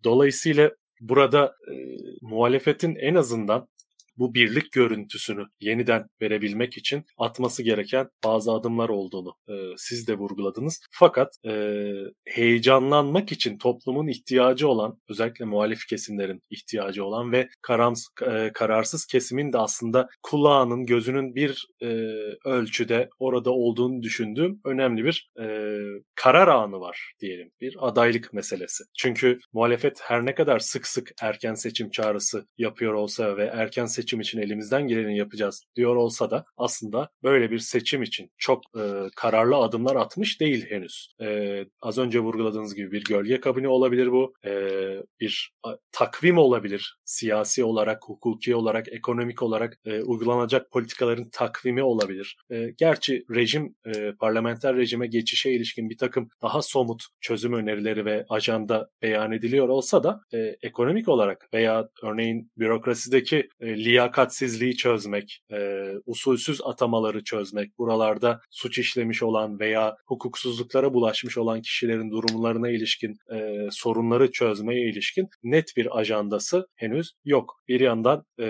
dolayısıyla burada e, muhalefetin en azından bu birlik görüntüsünü yeniden verebilmek için atması gereken bazı adımlar olduğunu e, siz de vurguladınız. Fakat e, heyecanlanmak için toplumun ihtiyacı olan özellikle muhalif kesimlerin ihtiyacı olan ve karams, e, kararsız kesimin de aslında kulağının gözünün bir e, ölçüde orada olduğunu düşündüğüm önemli bir e, karar anı var diyelim. Bir adaylık meselesi. Çünkü muhalefet her ne kadar sık sık erken seçim çağrısı yapıyor olsa ve erken seçim seçim için elimizden geleni yapacağız diyor olsa da aslında böyle bir seçim için çok e, kararlı adımlar atmış değil henüz. E, az önce vurguladığınız gibi bir gölge kabini olabilir bu. E, bir takvim olabilir. Siyasi olarak, hukuki olarak, ekonomik olarak e, uygulanacak politikaların takvimi olabilir. E, gerçi rejim, e, parlamenter rejime geçişe ilişkin bir takım daha somut çözüm önerileri ve ajanda beyan ediliyor olsa da e, ekonomik olarak veya örneğin bürokrasideki e, liyakatsizliği çözmek, e, usulsüz atamaları çözmek, buralarda suç işlemiş olan veya hukuksuzluklara bulaşmış olan kişilerin durumlarına ilişkin e, sorunları çözmeye ilişkin net bir ajandası henüz yok. Bir yandan e,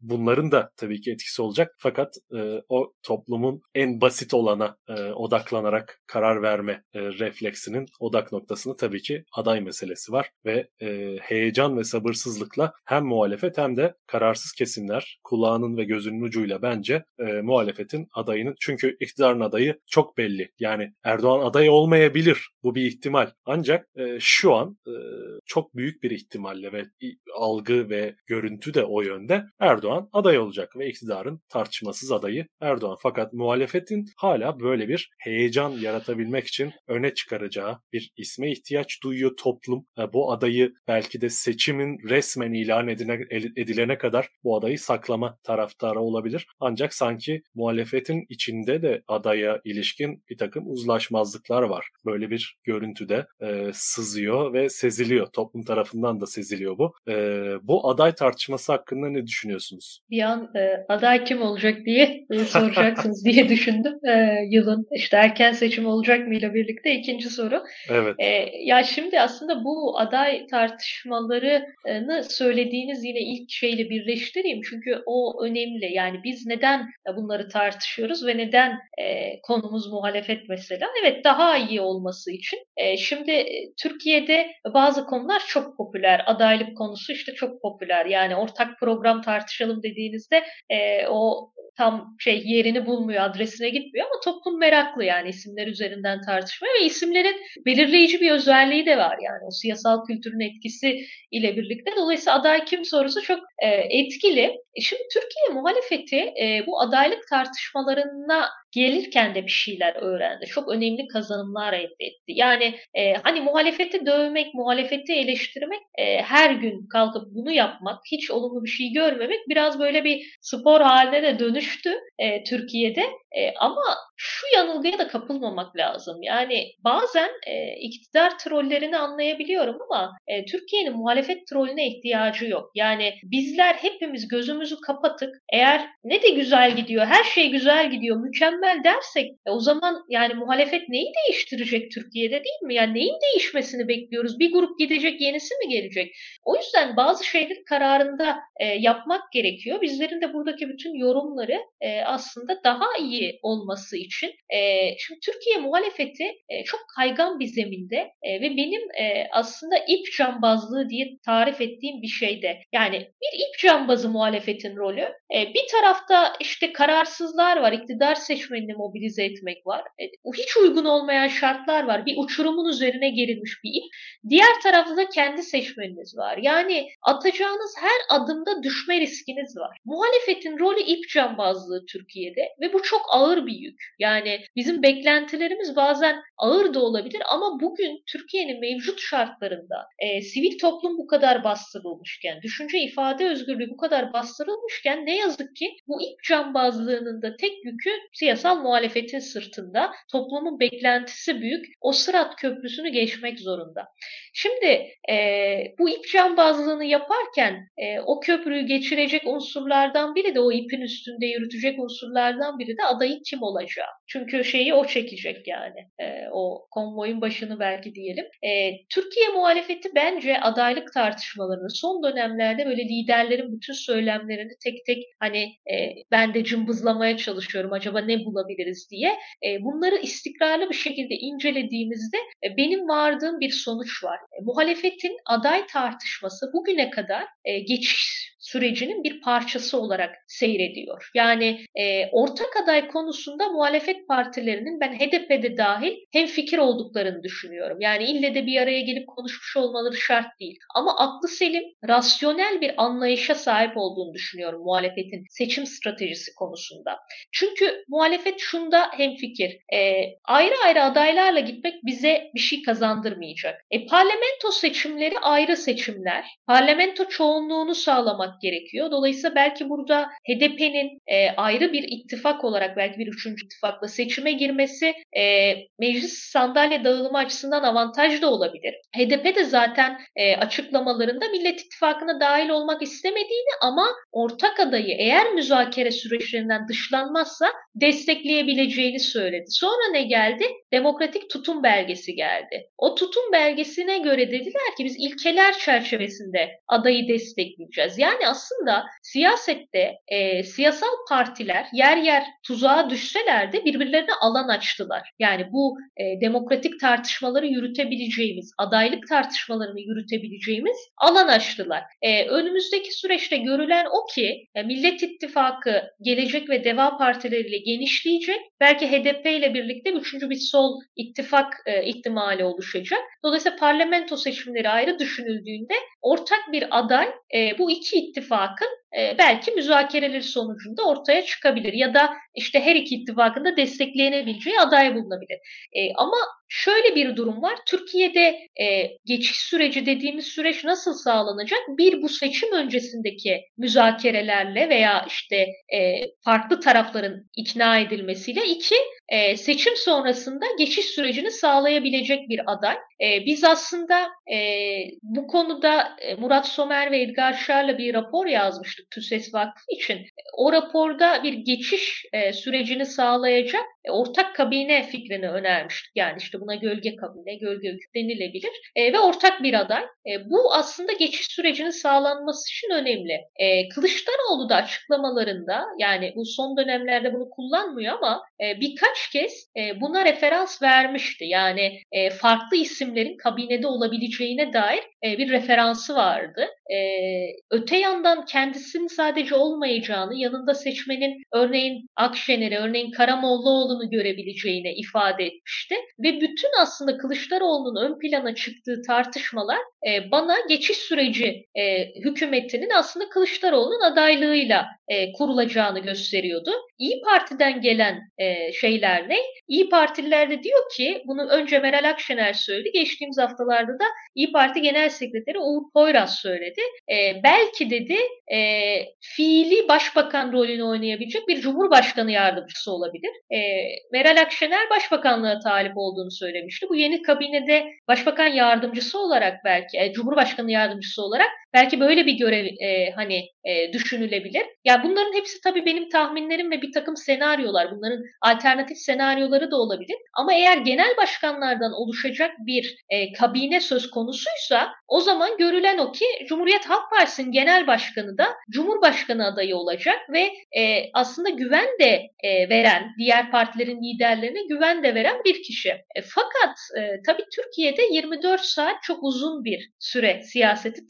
bunların da tabii ki etkisi olacak fakat e, o toplumun en basit olana e, odaklanarak karar verme e, refleksinin odak noktasını tabii ki aday meselesi var ve e, heyecan ve sabırsızlıkla hem muhalefet hem de kararsız kesimler kulağının ve gözünün ucuyla bence e, muhalefetin adayının çünkü iktidarın adayı çok belli. Yani Erdoğan aday olmayabilir. Bu bir ihtimal. Ancak e, şu an e, çok büyük bir ihtimalle ve algı ve görüntü de o yönde Erdoğan aday olacak ve iktidarın tartışmasız adayı Erdoğan. Fakat muhalefetin hala böyle bir heyecan yaratabilmek için öne çıkaracağı bir isme ihtiyaç duyuyor toplum. E, bu adayı belki de seçimin resmen ilan edine, edilene kadar bu adayı saklama taraftarı olabilir. Ancak sanki muhalefetin içinde de adaya ilişkin bir takım uzlaşmazlıklar var. Böyle bir görüntüde e, sızıyor ve seziliyor. Toplum tarafından da seziliyor bu. E, bu aday tartışması hakkında ne düşünüyorsunuz? Bir an e, aday kim olacak diye e, soracaksınız diye düşündüm. E, yılın işte erken seçim olacak mı ile birlikte ikinci soru. Evet. E, ya şimdi aslında bu aday tartışmalarını söylediğiniz yine ilk şeyle birleştireyim. Çünkü o önemli. Yani biz neden bunları tartışıyoruz ve neden e, konumuz muhalefet mesela? Evet daha iyi olması için. E, şimdi e, Türkiye'de bazı konular çok popüler. Adaylık konusu işte çok popüler. Yani ortak program tartışalım dediğinizde e, o tam şey yerini bulmuyor, adresine gitmiyor ama toplum meraklı yani isimler üzerinden tartışmaya ve isimlerin belirleyici bir özelliği de var yani o siyasal kültürün etkisi ile birlikte. Dolayısıyla aday kim sorusu çok e, etkili. E şimdi Türkiye muhalefeti e, bu adaylık tartışmalarına gelirken de bir şeyler öğrendi. Çok önemli kazanımlar elde etti. Yani e, hani muhalefeti dövmek, muhalefeti eleştirmek, e, her gün kalkıp bunu yapmak, hiç olumlu bir şey görmemek biraz böyle bir spor haline de dönüştü e, Türkiye'de. E, ama şu yanılgıya da kapılmamak lazım. Yani bazen e, iktidar trollerini anlayabiliyorum ama e, Türkiye'nin muhalefet trolüne ihtiyacı yok. Yani bizler hepimiz gözümüzü kapatıp eğer ne de güzel gidiyor, her şey güzel gidiyor, mükemmel dersek e, o zaman yani muhalefet neyi değiştirecek Türkiye'de değil mi? Yani neyin değişmesini bekliyoruz? Bir grup gidecek, yenisi mi gelecek? O yüzden bazı şeyleri kararında e, yapmak gerekiyor. Bizlerin de buradaki bütün yorumları e, aslında daha iyi olması için. E, şimdi Türkiye muhalefeti e, çok kaygan bir zeminde e, ve benim e, aslında ip cambazlığı diye tarif ettiğim bir şeyde. Yani bir ip cambazı muhalefetin rolü. E, bir tarafta işte kararsızlar var, iktidar seçmenini mobilize etmek var. E, hiç uygun olmayan şartlar var. Bir uçurumun üzerine gerilmiş bir ip. Diğer tarafta da kendi seçmeniniz var. Yani atacağınız her adımda düşme riskiniz var. Muhalefetin rolü ip cambazlığı Türkiye'de ve bu çok ağır bir yük. Yani bizim beklentilerimiz bazen ağır da olabilir ama bugün Türkiye'nin mevcut şartlarında e, sivil toplum bu kadar bastırılmışken, düşünce ifade özgürlüğü bu kadar bastırılmışken ne yazık ki bu ip cambazlığının da tek yükü siyasal muhalefetin sırtında. Toplumun beklentisi büyük. O sırat köprüsünü geçmek zorunda. Şimdi e, bu ip cambazlığını yaparken e, o köprüyü geçirecek unsurlardan biri de o ipin üstünde yürütecek unsurlardan biri de adayın kim olacağı. Çünkü şeyi o çekecek yani. E, o konvoyun başını belki diyelim. E, Türkiye muhalefeti bence adaylık tartışmalarını son dönemlerde böyle liderlerin bütün söylemlerini tek tek hani e, ben de cımbızlamaya çalışıyorum acaba ne bulabiliriz diye. E, bunları istikrarlı bir şekilde incelediğimizde e, benim vardığım bir sonuç var. E, muhalefetin aday tartışması bugüne kadar e, geçiş sürecinin bir parçası olarak seyrediyor. Yani e, ortak aday konusunda muhalefet partilerinin ben HDP'de dahil hem fikir olduklarını düşünüyorum. Yani ille de bir araya gelip konuşmuş olmaları şart değil. Ama aklı selim, rasyonel bir anlayışa sahip olduğunu düşünüyorum muhalefetin seçim stratejisi konusunda. Çünkü muhalefet şunda hem fikir. E, ayrı ayrı adaylarla gitmek bize bir şey kazandırmayacak. E, parlamento seçimleri ayrı seçimler. Parlamento çoğunluğunu sağlamak gerekiyor. Dolayısıyla belki burada HDP'nin e, ayrı bir ittifak olarak belki bir üçüncü ittifakla seçime girmesi e, meclis sandalye dağılımı açısından avantaj da olabilir. HDP de zaten e, açıklamalarında Millet İttifakı'na dahil olmak istemediğini ama ortak adayı eğer müzakere süreçlerinden dışlanmazsa destekleyebileceğini söyledi. Sonra ne geldi? Demokratik tutum belgesi geldi. O tutum belgesine göre dediler ki biz ilkeler çerçevesinde adayı destekleyeceğiz. Yani aslında siyasette e, siyasal partiler yer yer tuzağa düşseler de birbirlerine alan açtılar. Yani bu e, demokratik tartışmaları yürütebileceğimiz, adaylık tartışmalarını yürütebileceğimiz alan açtılar. E, önümüzdeki süreçte görülen o ki e, Millet İttifakı Gelecek ve Deva partileriyle genişleyecek. Belki HDP ile birlikte üçüncü bir sol ittifak e, ihtimali oluşacak. Dolayısıyla parlamento seçimleri ayrı düşünüldüğünde ortak bir aday e, bu iki ittifakın e, belki müzakereleri sonucunda ortaya çıkabilir ya da işte her iki ittifakın da destekleyebileceği aday bulunabilir. E, ama şöyle bir durum var. Türkiye'de e, geçiş süreci dediğimiz süreç nasıl sağlanacak? Bir bu seçim öncesindeki müzakerelerle veya işte e, farklı tarafların ikna edilmesiyle iki e, seçim sonrasında geçiş sürecini sağlayabilecek bir aday. E, biz aslında e, bu konuda e, Murat Somer ve Edgar Şar'la bir rapor yazmıştık TÜSES Vakfı için. O raporda bir geçiş e, sürecini sağlayacak e, ortak kabine fikrini önermiştik. Yani işte buna gölge kabine, gölge hüküm denilebilir. E, ve ortak bir aday. E, bu aslında geçiş sürecinin sağlanması için önemli. E, Kılıçdaroğlu da açıklamalarında yani bu son dönemlerde bunu kullanmıyor ama e, birkaç kez e, buna referans vermişti. Yani e, farklı isimlerin kabinede olabileceğine dair e, bir referansı vardı. E, öte yandan kendisinin sadece olmayacağını, yanında seçmenin örneğin Akşener'i, örneğin Karamollaoğlu'nu görebileceğine ifade etmişti. Ve bütün aslında Kılıçdaroğlu'nun ön plana çıktığı tartışmalar e, bana geçiş süreci e, hükümetinin aslında Kılıçdaroğlu'nun adaylığıyla e, kurulacağını gösteriyordu. İyi Parti'den gelen e, şeyler ne? İyi Partililer de diyor ki, bunu önce Meral Akşener söyledi, geçtiğimiz haftalarda da İyi Parti Genel Sekreteri Uğur Poyraz söyledi. E, belki dedi e, fiili başbakan rolünü oynayabilecek bir cumhurbaşkanı yardımcısı olabilir. E, Meral Akşener başbakanlığa talip olduğunu söylemişti. Bu yeni kabinede başbakan yardımcısı olarak belki, e, cumhurbaşkanı yardımcısı olarak belki böyle bir görev e, hani e, düşünülebilir. Ya bunların hepsi tabii benim tahminlerim ve bir takım senaryolar. Bunların alternatif senaryoları da olabilir. Ama eğer genel başkanlardan oluşacak bir e, kabine söz konusuysa o zaman görülen o ki Cumhuriyet Halk Partisi'nin genel başkanı da Cumhurbaşkanı adayı olacak ve e, aslında güven de e, veren, diğer partilerin liderlerine güven de veren bir kişi. E, fakat e, tabii Türkiye'de 24 saat çok uzun bir süre siyaseti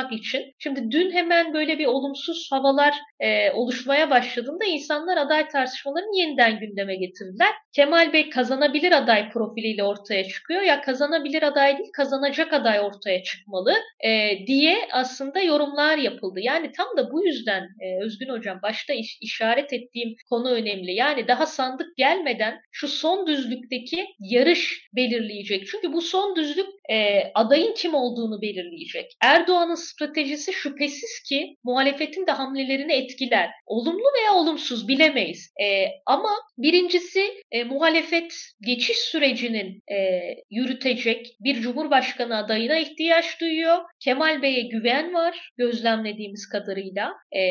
tartışmak için. Şimdi dün hemen böyle bir olumsuz havalar e, oluşmaya başladığında insanlar aday tartışmalarını yeniden gündeme getirdiler. Kemal Bey kazanabilir aday profiliyle ortaya çıkıyor. Ya kazanabilir aday değil kazanacak aday ortaya çıkmalı e, diye aslında yorumlar yapıldı. Yani tam da bu yüzden e, Özgün Hocam başta iş, işaret ettiğim konu önemli. Yani daha sandık gelmeden şu son düzlükteki yarış belirleyecek. Çünkü bu son düzlük e, adayın kim olduğunu belirleyecek. Erdoğan'ın stratejisi şüphesiz ki muhalefetin de hamlelerini etkiler. Olumlu veya olumsuz bilemeyiz. E, ama birincisi e, muhalefet geçiş sürecinin e, yürütecek bir cumhurbaşkanı adayına ihtiyaç duyuyor. Kemal Bey'e güven var gözlemlediğimiz kadarıyla. E,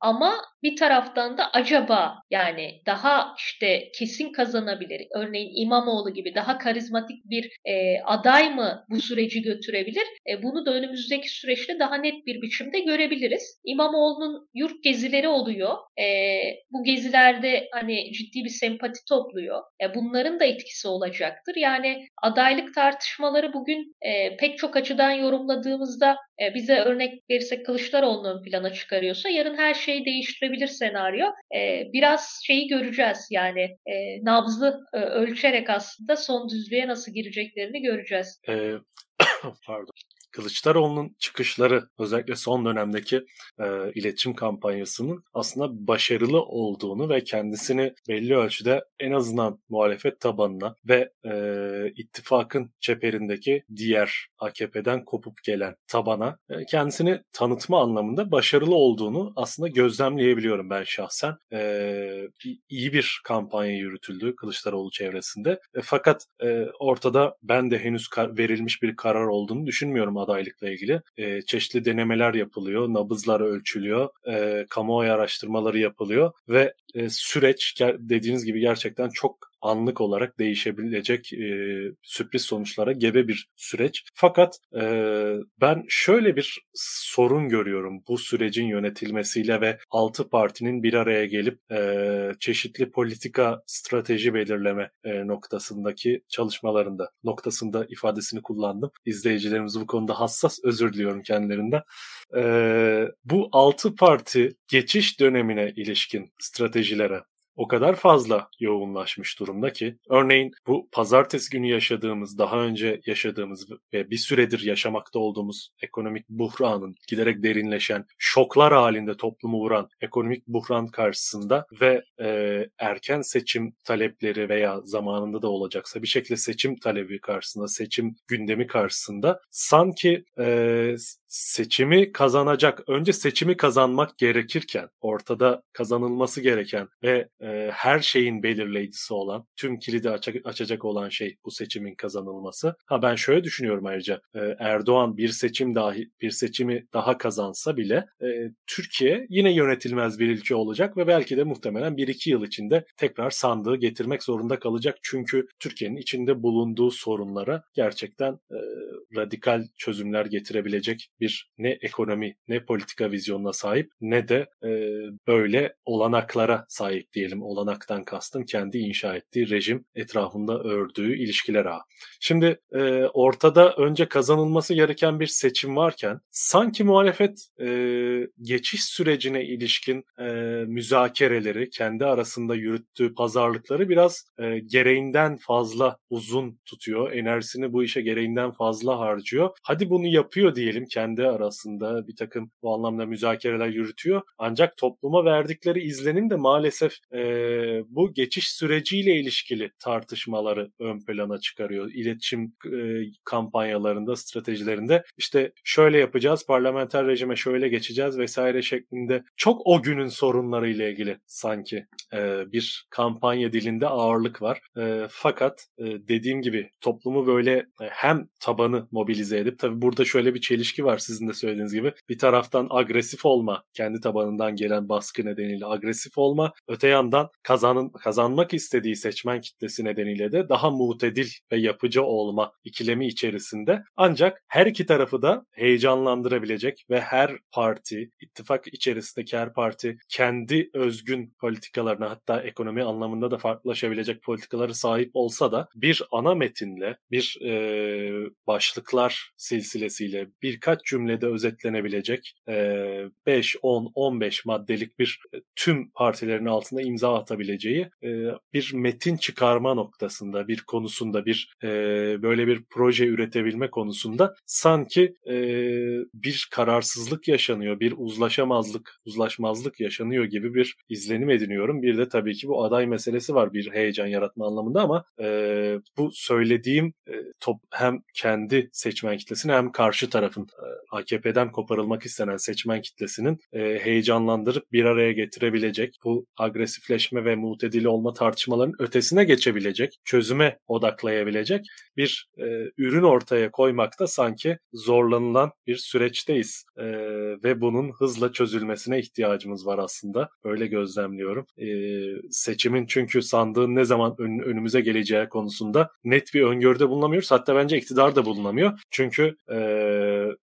ama bir taraftan da acaba yani daha işte kesin kazanabilir. Örneğin İmamoğlu gibi daha karizmatik bir e, aday mı bu süreci götürebilir? E, bunu da önümüzdeki süreçte daha net bir biçimde görebiliriz. İmamoğlu'nun yurt gezileri oluyor. E, bu gezilerde hani ciddi bir sempati topluyor. E, bunların da etkisi olacaktır. Yani adaylık tartışmaları bugün e, pek çok açıdan yorumladığımızda e, bize örnek verirsek Kılıçdaroğlu'nu ön plana çıkarıyorsa yarın her şeyi değiştirebilir senaryo. E, biraz şeyi göreceğiz yani e, nabzı e, ölçerek aslında son düzlüğe nasıl gireceklerini göreceğiz. Ee, pardon. Kılıçdaroğlu'nun çıkışları özellikle son dönemdeki e, iletişim kampanyasının aslında başarılı olduğunu ve kendisini belli ölçüde en azından muhalefet tabanına ve e, ittifakın çeperindeki diğer AKP'den kopup gelen tabana e, kendisini tanıtma anlamında başarılı olduğunu aslında gözlemleyebiliyorum ben şahsen. E, iyi bir kampanya yürütüldü Kılıçdaroğlu çevresinde. E, fakat e, ortada ben de henüz verilmiş bir karar olduğunu düşünmüyorum adaylıkla ilgili. E, çeşitli denemeler yapılıyor, nabızlar ölçülüyor, e, kamuoyu araştırmaları yapılıyor ve e, süreç dediğiniz gibi gerçekten çok anlık olarak değişebilecek e, sürpriz sonuçlara gebe bir süreç. Fakat e, ben şöyle bir sorun görüyorum bu sürecin yönetilmesiyle ve altı partinin bir araya gelip e, çeşitli politika strateji belirleme e, noktasındaki çalışmalarında noktasında ifadesini kullandım. İzleyicilerimiz bu konuda hassas özür diliyorum kendilerinden. E, bu altı parti geçiş dönemine ilişkin stratejilere o kadar fazla yoğunlaşmış durumda ki örneğin bu pazartesi günü yaşadığımız, daha önce yaşadığımız ve bir süredir yaşamakta olduğumuz ekonomik buhranın giderek derinleşen, şoklar halinde toplumu vuran ekonomik buhran karşısında ve e, erken seçim talepleri veya zamanında da olacaksa bir şekilde seçim talebi karşısında, seçim gündemi karşısında sanki e, seçimi kazanacak, önce seçimi kazanmak gerekirken, ortada kazanılması gereken ve e, her şeyin belirleyicisi olan, tüm kilidi açacak, açacak olan şey bu seçimin kazanılması. Ha ben şöyle düşünüyorum ayrıca, e, Erdoğan bir seçim dahi bir seçimi daha kazansa bile e, Türkiye yine yönetilmez bir ülke olacak ve belki de muhtemelen 1-2 yıl içinde tekrar sandığı getirmek zorunda kalacak. Çünkü Türkiye'nin içinde bulunduğu sorunlara gerçekten radikal çözümler getirebilecek bir ne ekonomi ne politika vizyonuna sahip ne de böyle olanaklara sahip diyelim. Olanaktan kastım kendi inşa ettiği rejim etrafında ördüğü ilişkiler ağı. Şimdi e, ortada önce kazanılması gereken bir seçim varken sanki muhalefet e, geçiş sürecine ilişkin e, müzakereleri kendi arasında yürüttüğü pazarlıkları biraz e, gereğinden fazla uzun tutuyor. Enerjisini bu işe gereğinden fazla harcıyor. Hadi bunu yapıyor diyelim kendi arasında bir takım bu anlamda müzakereler yürütüyor. Ancak topluma verdikleri izlenim de maalesef e, bu geçiş süreciyle ilişkili tartışmaları ön plana çıkarıyor. İletişim e, kampanyalarında, stratejilerinde işte şöyle yapacağız, parlamenter rejime şöyle geçeceğiz vesaire şeklinde çok o günün sorunlarıyla ilgili sanki e, bir kampanya dilinde ağırlık var. E, fakat e, dediğim gibi toplumu böyle hem tabanı mobilize edip tabii burada şöyle bir çelişki var sizin de söylediğiniz gibi. Bir taraftan agresif olma, kendi tabanından gelen baskı nedeniyle agresif olma. Öte yandan kazanın, kazanmak istediği seçmen kitlesi nedeniyle de daha mutedil ve yapıcı olma ikilemi içerisinde. Ancak her iki tarafı da heyecanlandırabilecek ve her parti, ittifak içerisindeki her parti kendi özgün politikalarına hatta ekonomi anlamında da farklılaşabilecek politikaları sahip olsa da bir ana metinle, bir e, başlıklar silsilesiyle birkaç cümlede özetlenebilecek e, 5, 10, 15 maddelik bir e, tüm partilerin altında imza atabileceği e, bir metin çıkarma noktasında, bir konusunda, bir e, böyle bir proje üretebilme konusunda sanki e, bir kararsızlık yaşanıyor, bir uzlaşamazlık, uzlaşmazlık yaşanıyor gibi bir izlenim ediniyorum. Bir de tabii ki bu aday meselesi var bir heyecan yaratma anlamında ama e, bu söylediğim e, top, hem kendi seçmen kitlesini hem karşı tarafın e, AKP'den koparılmak istenen seçmen kitlesinin e, heyecanlandırıp bir araya getirebilecek bu agresifleşme demokratikleşme ve mutedili olma tartışmalarının ötesine geçebilecek, çözüme odaklayabilecek bir e, ürün ortaya koymakta sanki zorlanılan bir süreçteyiz. E, ve bunun hızla çözülmesine ihtiyacımız var aslında. Öyle gözlemliyorum. E, seçimin çünkü sandığın ne zaman ön, önümüze geleceği konusunda net bir öngörüde bulunamıyoruz. Hatta bence iktidar da bulunamıyor. Çünkü e,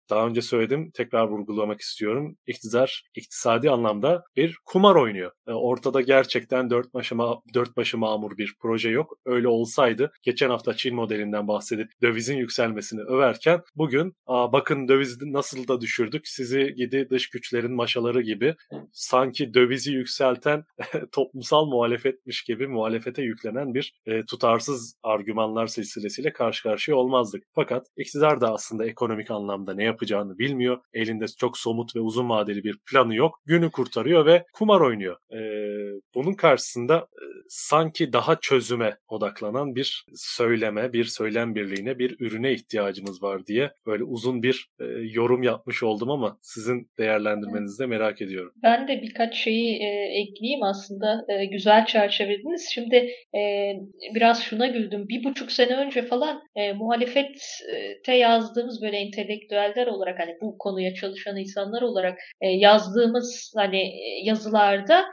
daha önce söyledim tekrar vurgulamak istiyorum. İktidar iktisadi anlamda bir kumar oynuyor. E, ortada gerçekten dört başı, dört başı mamur bir proje yok. Öyle olsaydı geçen hafta Çin modelinden bahsedip dövizin yükselmesini överken bugün Aa, bakın dövizi nasıl da düşürdük sizi gidi dış güçlerin maşaları gibi sanki dövizi yükselten toplumsal muhalefetmiş gibi muhalefete yüklenen bir e, tutarsız argümanlar silsilesiyle karşı karşıya olmazdık. Fakat iktidar da aslında ekonomik anlamda ne yapacağını bilmiyor. Elinde çok somut ve uzun vadeli bir planı yok. Günü kurtarıyor ve kumar oynuyor. E, bunun karşısında e, sanki daha çözüme odaklanan bir söyleme, bir söylem birliğine, bir ürüne ihtiyacımız var diye böyle uzun bir e, yorum yapmış oldum ama sizin değerlendirmenizi de merak ediyorum. Ben de birkaç şeyi e, ekleyeyim aslında. Güzel çerçevelediniz. Şimdi biraz şuna güldüm. Bir buçuk sene önce falan e, muhalefette yazdığımız böyle entelektüeller olarak hani bu konuya çalışan insanlar olarak yazdığımız hani yazılarda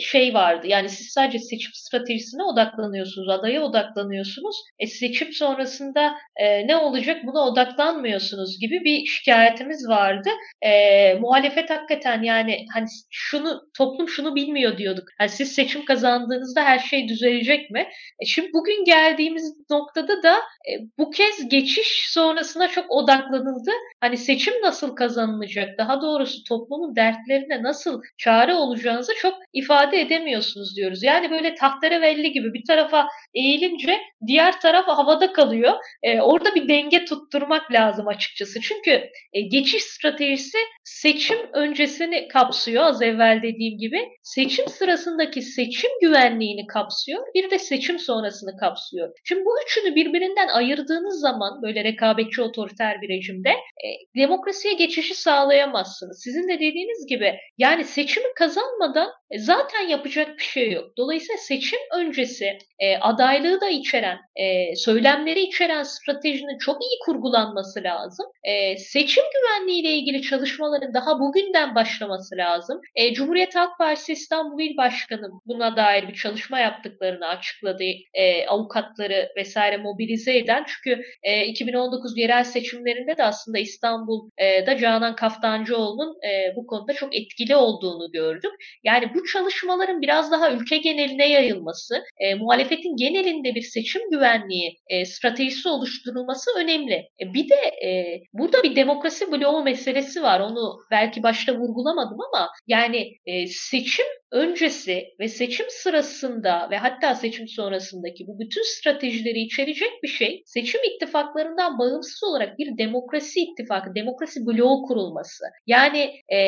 şey vardı. Yani siz sadece seçim stratejisine odaklanıyorsunuz, adaya odaklanıyorsunuz. E, seçim sonrasında e, ne olacak buna odaklanmıyorsunuz gibi bir şikayetimiz vardı. E, muhalefet hakikaten yani hani şunu toplum şunu bilmiyor diyorduk. Yani siz seçim kazandığınızda her şey düzelecek mi? E, şimdi bugün geldiğimiz noktada da e, bu kez geçiş sonrasına çok odaklanıldı. Hani seçim nasıl kazanılacak? Daha doğrusu toplumun dertlerine nasıl çare olacağınızı çok ifade edemiyorsunuz diyoruz. Yani böyle tahterevelli gibi bir tarafa eğilince diğer taraf havada kalıyor. E, orada bir denge tutturmak lazım açıkçası. Çünkü e, geçiş stratejisi seçim öncesini kapsıyor az evvel dediğim gibi. Seçim sırasındaki seçim güvenliğini kapsıyor. Bir de seçim sonrasını kapsıyor. Şimdi bu üçünü birbirinden ayırdığınız zaman böyle rekabetçi otoriter bir rejimde e, demokrasiye geçişi sağlayamazsınız. Sizin de dediğiniz gibi yani seçimi kazanmadan zaten yapacak bir şey yok. Dolayısıyla seçim öncesi e, adaylığı da içeren, e, söylemleri içeren stratejinin çok iyi kurgulanması lazım. E, seçim güvenliği ile ilgili çalışmaların daha bugünden başlaması lazım. E, Cumhuriyet Halk Partisi İstanbul İl Başkanı buna dair bir çalışma yaptıklarını açıkladı. E, avukatları vesaire mobilize eden. Çünkü e, 2019 yerel seçimlerinde de aslında İstanbul'da Canan Kaftancıoğlu'nun e, bu konuda çok etkili olduğunu gördük. Yani bu çalışmaların biraz daha ülke geneline yayılması, e, muhalefetin genelinde bir seçim güvenliği e, stratejisi oluşturulması önemli. E, bir de e, burada bir demokrasi bloğu meselesi var. Onu belki başta vurgulamadım ama yani e, seçim öncesi ve seçim sırasında ve hatta seçim sonrasındaki bu bütün stratejileri içerecek bir şey seçim ittifaklarından bağımsız olarak bir demokrasi ittifakı, demokrasi bloğu kurulması. Yani e,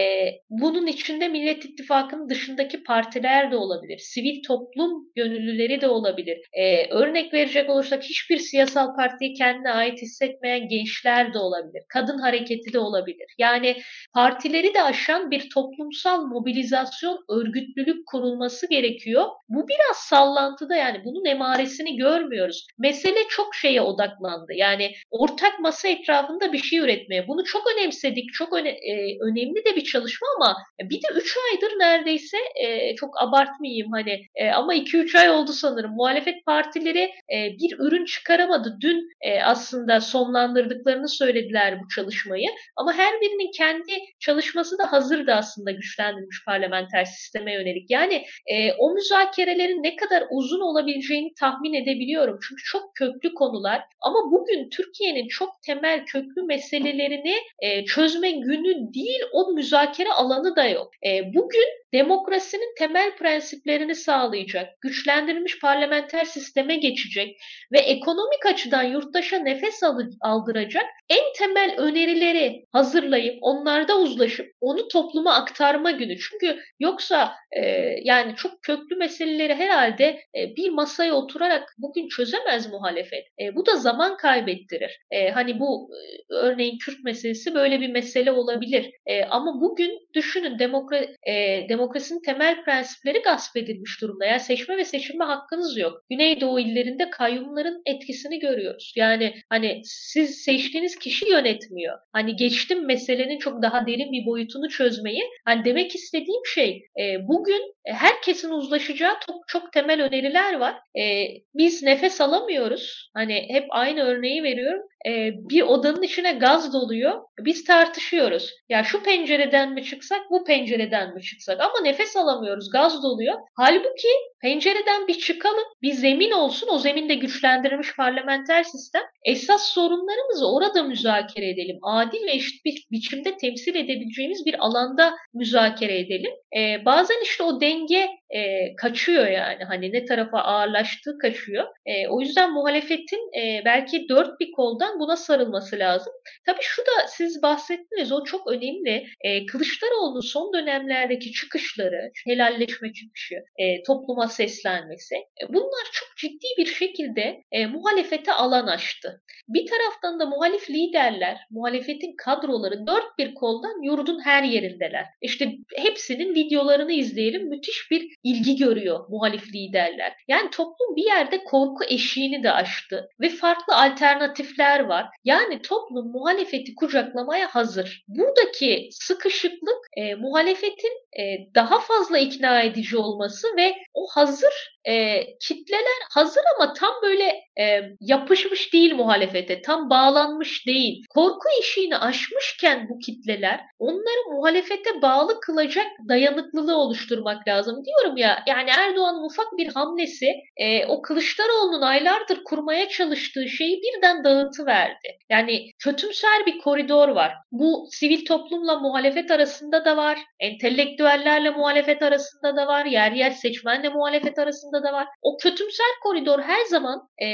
bunun içinde Millet İttifakı'nın dışındaki partiler de olabilir, sivil toplum gönüllüleri de olabilir. E, örnek verecek olursak hiçbir siyasal partiye kendine ait hissetmeyen gençler de olabilir, kadın hareketi de olabilir. Yani partileri de aşan bir toplumsal mobilizasyon örgüt örgütlülük kurulması gerekiyor. Bu biraz sallantıda yani bunun emaresini görmüyoruz. Mesele çok şeye odaklandı. Yani ortak masa etrafında bir şey üretmeye. Bunu çok önemsedik. Çok öne, e, önemli de bir çalışma ama bir de 3 aydır neredeyse e, çok abartmayayım hani e, ama 2-3 ay oldu sanırım. Muhalefet partileri e, bir ürün çıkaramadı. Dün e, aslında sonlandırdıklarını söylediler bu çalışmayı. Ama her birinin kendi çalışması da hazırdı aslında güçlendirilmiş parlamenter sisteme yönelik. Yani e, o müzakerelerin ne kadar uzun olabileceğini tahmin edebiliyorum. Çünkü çok köklü konular ama bugün Türkiye'nin çok temel köklü meselelerini e, çözme günü değil o müzakere alanı da yok. E, bugün demokrasinin temel prensiplerini sağlayacak, güçlendirilmiş parlamenter sisteme geçecek ve ekonomik açıdan yurttaşa nefes aldıracak en temel önerileri hazırlayıp onlarda uzlaşıp onu topluma aktarma günü. Çünkü yoksa e, yani çok köklü meseleleri herhalde e, bir masaya oturarak bugün çözemez muhalefet. E, bu da zaman kaybettirir. E, hani bu e, örneğin Kürt meselesi böyle bir mesele olabilir. E, ama bugün düşünün demokra, e, demokrasi demokrasinin temel prensipleri gasp edilmiş durumda. Yani seçme ve seçilme hakkınız yok. Güneydoğu illerinde kayyumların etkisini görüyoruz. Yani hani siz seçtiğiniz kişi yönetmiyor. Hani geçtim meselenin çok daha derin bir boyutunu çözmeyi. Hani demek istediğim şey e, bugün herkesin uzlaşacağı çok, çok temel öneriler var. E, biz nefes alamıyoruz. Hani hep aynı örneği veriyorum e, bir odanın içine gaz doluyor. Biz tartışıyoruz. Ya şu pencereden mi çıksak, bu pencereden mi çıksak? Ama nefes alamıyoruz. Gaz doluyor. Halbuki pencereden bir çıkalım. Bir zemin olsun. O zeminde güçlendirilmiş parlamenter sistem. Esas sorunlarımızı orada müzakere edelim. Adil ve eşit bir biçimde temsil edebileceğimiz bir alanda müzakere edelim. E, bazen işte o denge e, kaçıyor yani. Hani ne tarafa ağırlaştığı kaçıyor. E, o yüzden muhalefetin e, belki dört bir koldan buna sarılması lazım. Tabii şu da siz bahsettiniz o çok önemli. E, Kılıçdaroğlu'nun son dönemlerdeki çıkışları, helalleşme çıkışı, e, topluma seslenmesi e, bunlar çok ciddi bir şekilde e, muhalefete alan açtı. Bir taraftan da muhalif liderler, muhalefetin kadroları dört bir koldan yurdun her yerindeler. İşte hepsinin videolarını izleyelim müthiş bir ilgi görüyor muhalif liderler. Yani toplum bir yerde korku eşiğini de aştı ve farklı alternatifler var. Yani toplum muhalefeti kucaklamaya hazır. Buradaki sıkışıklık e, muhalefetin e, daha fazla ikna edici olması ve o hazır e, kitleler hazır ama tam böyle e, yapışmış değil muhalefete, tam bağlanmış değil. Korku işini aşmışken bu kitleler onları muhalefete bağlı kılacak dayanıklılığı oluşturmak lazım. Diyorum ya yani Erdoğan'ın ufak bir hamlesi e, o Kılıçdaroğlu'nun aylardır kurmaya çalıştığı şeyi birden dağıtıverdi. Yani kötümser bir koridor var. Bu sivil toplumla muhalefet arasında da var, entelektüellerle muhalefet arasında da var, yer yer seçmenle muhalefet arasında da var. O kötümser koridor her zaman e,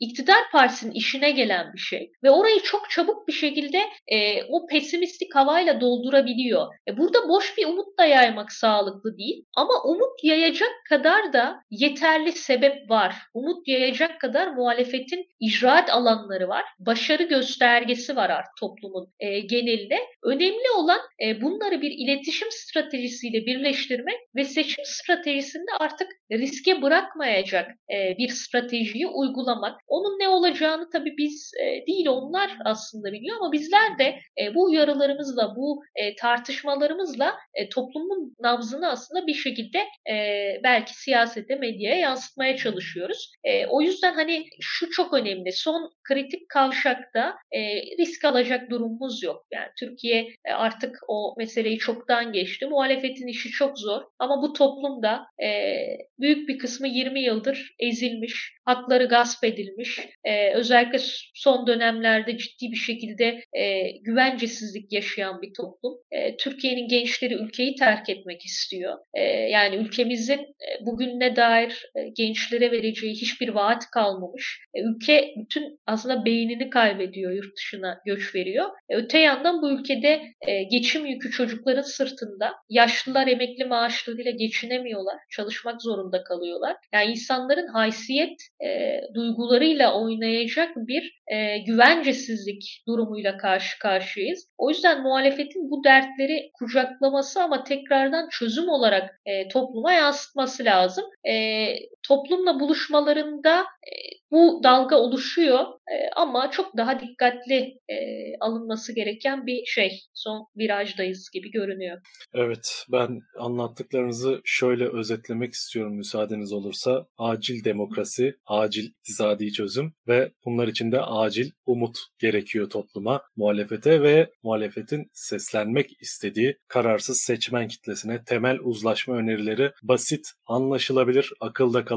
iktidar partisinin işine gelen bir şey ve orayı çok çabuk bir şekilde e, o pesimistik havayla doldurabiliyor. E, burada boş bir umut da yaymak sağlıklı değil ama umut yayacak kadar da yeterli sebep var. Umut yayacak kadar muhalefetin icraat alanları var. Başarı göstergesi var artık toplumun e, genelinde. Önemli olan e, bunları bir iletişim stratejisiyle birleştirmek ve seçim stratejisinde artık riske bırakmayacak e, bir stratejiyi uygulamak. Onun ne olacağını tabii biz e, değil onlar aslında biliyor ama bizler de e, bu uyarılarımızla, bu e, tartışmalarımızla e, toplumun nabzını aslında bir şekilde e, belki siyasete, medyaya yansıtmaya çalışıyoruz. E, o yüzden hani şu çok önemli. Son kritik kavşakta e, risk alacak durumumuz yok. Yani Türkiye e, artık o meseleyi çoktan geçti. Muhalefetin işi çok zor ama bu toplumda e, büyük bir kısmı 20 yıldır ezilmiş, hakları gasp edilmiş. E, özellikle son dönemlerde ciddi bir şekilde e, güvencesizlik yaşayan bir toplum. E, Türkiye'nin gençleri ülkeyi terk etmek istiyor. E, yani ülkemizin e, bugününe dair e, gençlere vereceği hiçbir vaat kalmamış. E, ülke bütün aslında beynini kaybediyor, yurt dışına göç veriyor. E, öte yandan bu ülkede e, geçim yükü çocukların sırtında. Yaşlılar emekli maaşlarıyla geçinemiyorlar. Çalışmak zorunda kalıyorlar. Yani insanların haysiyet e, duygularıyla oynayacak bir e, güvencesizlik durumuyla karşı karşıyayız. O yüzden muhalefetin bu dertleri kucaklaması ama tekrardan çözüm olarak e, topluma yansıtması lazım. E, toplumla buluşmalarında e, bu dalga oluşuyor e, ama çok daha dikkatli e, alınması gereken bir şey. Son virajdayız gibi görünüyor. Evet, ben anlattıklarınızı şöyle özetlemek istiyorum müsaadeniz olursa. Acil demokrasi, acil iktisadi çözüm ve bunlar için de acil umut gerekiyor topluma, muhalefete ve muhalefetin seslenmek istediği kararsız seçmen kitlesine temel uzlaşma önerileri basit, anlaşılabilir, akılda kalıcı,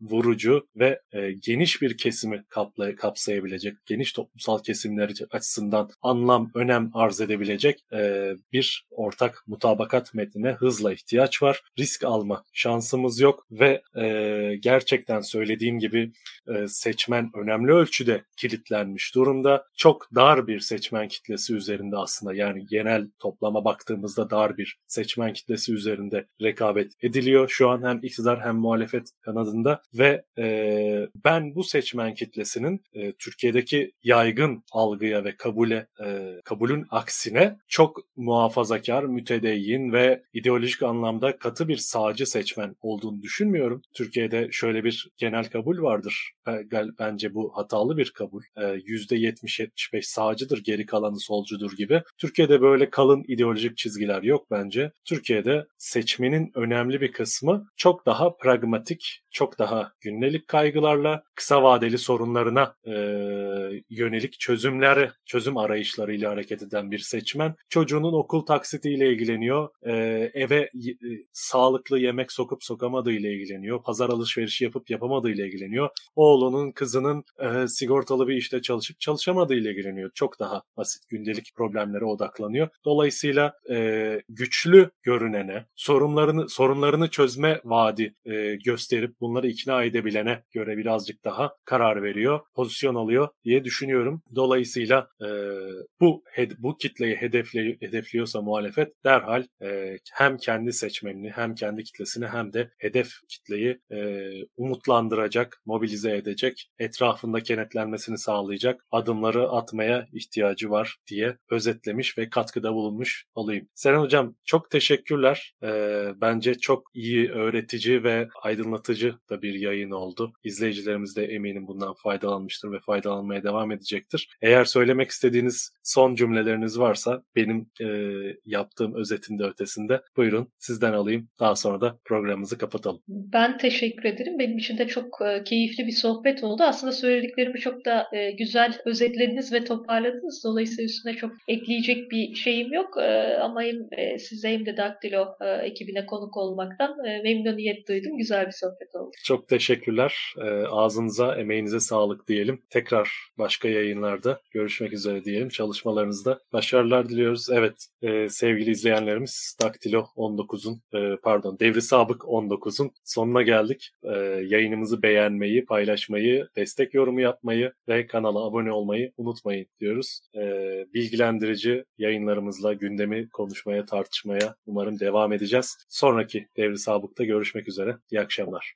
vurucu ve e, geniş bir kesimi kapla, kapsayabilecek, geniş toplumsal kesimler açısından anlam, önem arz edebilecek e, bir ortak mutabakat metnine hızla ihtiyaç var. Risk alma şansımız yok ve e, gerçekten söylediğim gibi e, seçmen önemli ölçüde kilitlenmiş durumda. Çok dar bir seçmen kitlesi üzerinde aslında yani genel toplama baktığımızda dar bir seçmen kitlesi üzerinde rekabet ediliyor. Şu an hem iktidar hem muhalefet kanadında ve e, ben bu seçmen kitlesinin e, Türkiye'deki yaygın algıya ve kabule e, kabulün aksine çok muhafazakar, mütedeyyin ve ideolojik anlamda katı bir sağcı seçmen olduğunu düşünmüyorum. Türkiye'de şöyle bir genel kabul vardır. Bence bu hatalı bir kabul. %70-75 sağcıdır, geri kalanı solcudur gibi. Türkiye'de böyle kalın ideolojik çizgiler yok bence. Türkiye'de seçmenin önemli bir kısmı çok daha pragmatik, çok daha günlük kaygılarla kısa vadeli sorunlarına e, yönelik çözümleri, çözüm arayışlarıyla hareket eden bir seçmen. Çocuğunun okul taksitiyle ilgileniyor, e, eve e, sağlıklı yemek sokup sokamadığı ile ilgileniyor, pazar alışverişi yapıp yapamadığı ile ilgileniyor. Oğlunun, kızının e, sigortalı bir işte çalışıp çalışamadığı ile ilgileniyor. Çok daha basit gündelik problemlere odaklanıyor. Dolayısıyla e, güçlü görünene, sorunlarını sorunlarını çözme vaadi e, gösterip bunları ikna edebilene göre birazcık daha karar veriyor, pozisyon alıyor diye düşünüyorum. Dolayısıyla e, bu bu kitleyi hedefli, hedefliyorsa muhalefet derhal e, hem kendi seçmenini hem kendi kitlesini hem de hedef kitleyi e, umutlandıracak, mobilize edecek, etrafında kenetlenmesini sağlayacak adımları atmaya ihtiyacı var diye özetlemiş ve katkıda bulunmuş olayım. Seren Hocam çok teşekkürler. E, bence çok iyi öğretici ve aydınlatıcı da bir yayın oldu. İzleyicilerimiz de eminim bundan faydalanmıştır ve faydalanmaya devam edecektir. Eğer söylemek istediğiniz son cümleleriniz varsa benim e, yaptığım özetin de ötesinde buyurun sizden alayım. Daha sonra da programımızı kapatalım. Ben teşekkür ederim. Benim için de çok e, keyifli bir sohbet oldu. Aslında söylediklerimi çok da e, güzel özetlediniz ve toparladınız. Dolayısıyla üstüne çok ekleyecek bir şeyim yok. E, ama hem e, size hem de Daktilo e, ekibine konuk olmaktan e, memnuniyet duydum. Güzel bir sohbet oldu. Çok teşekkürler. E, ağzınıza, emeğinize sağlık diyelim. Tekrar başka yayınlarda görüşmek üzere diyelim. Çalışmalarınızda başarılar diliyoruz. Evet e, sevgili izleyenlerimiz Daktilo 19'un e, pardon Devri Sabık 19'un sonuna geldik. E, yayınımızı beğenmeyi, paylaşmayı, destek yorumu yapmayı ve kanala abone olmayı unutmayın diyoruz. Bilgilendirici yayınlarımızla gündemi konuşmaya, tartışmaya umarım devam edeceğiz. Sonraki Devri Sabık'ta görüşmek üzere. İyi akşamlar.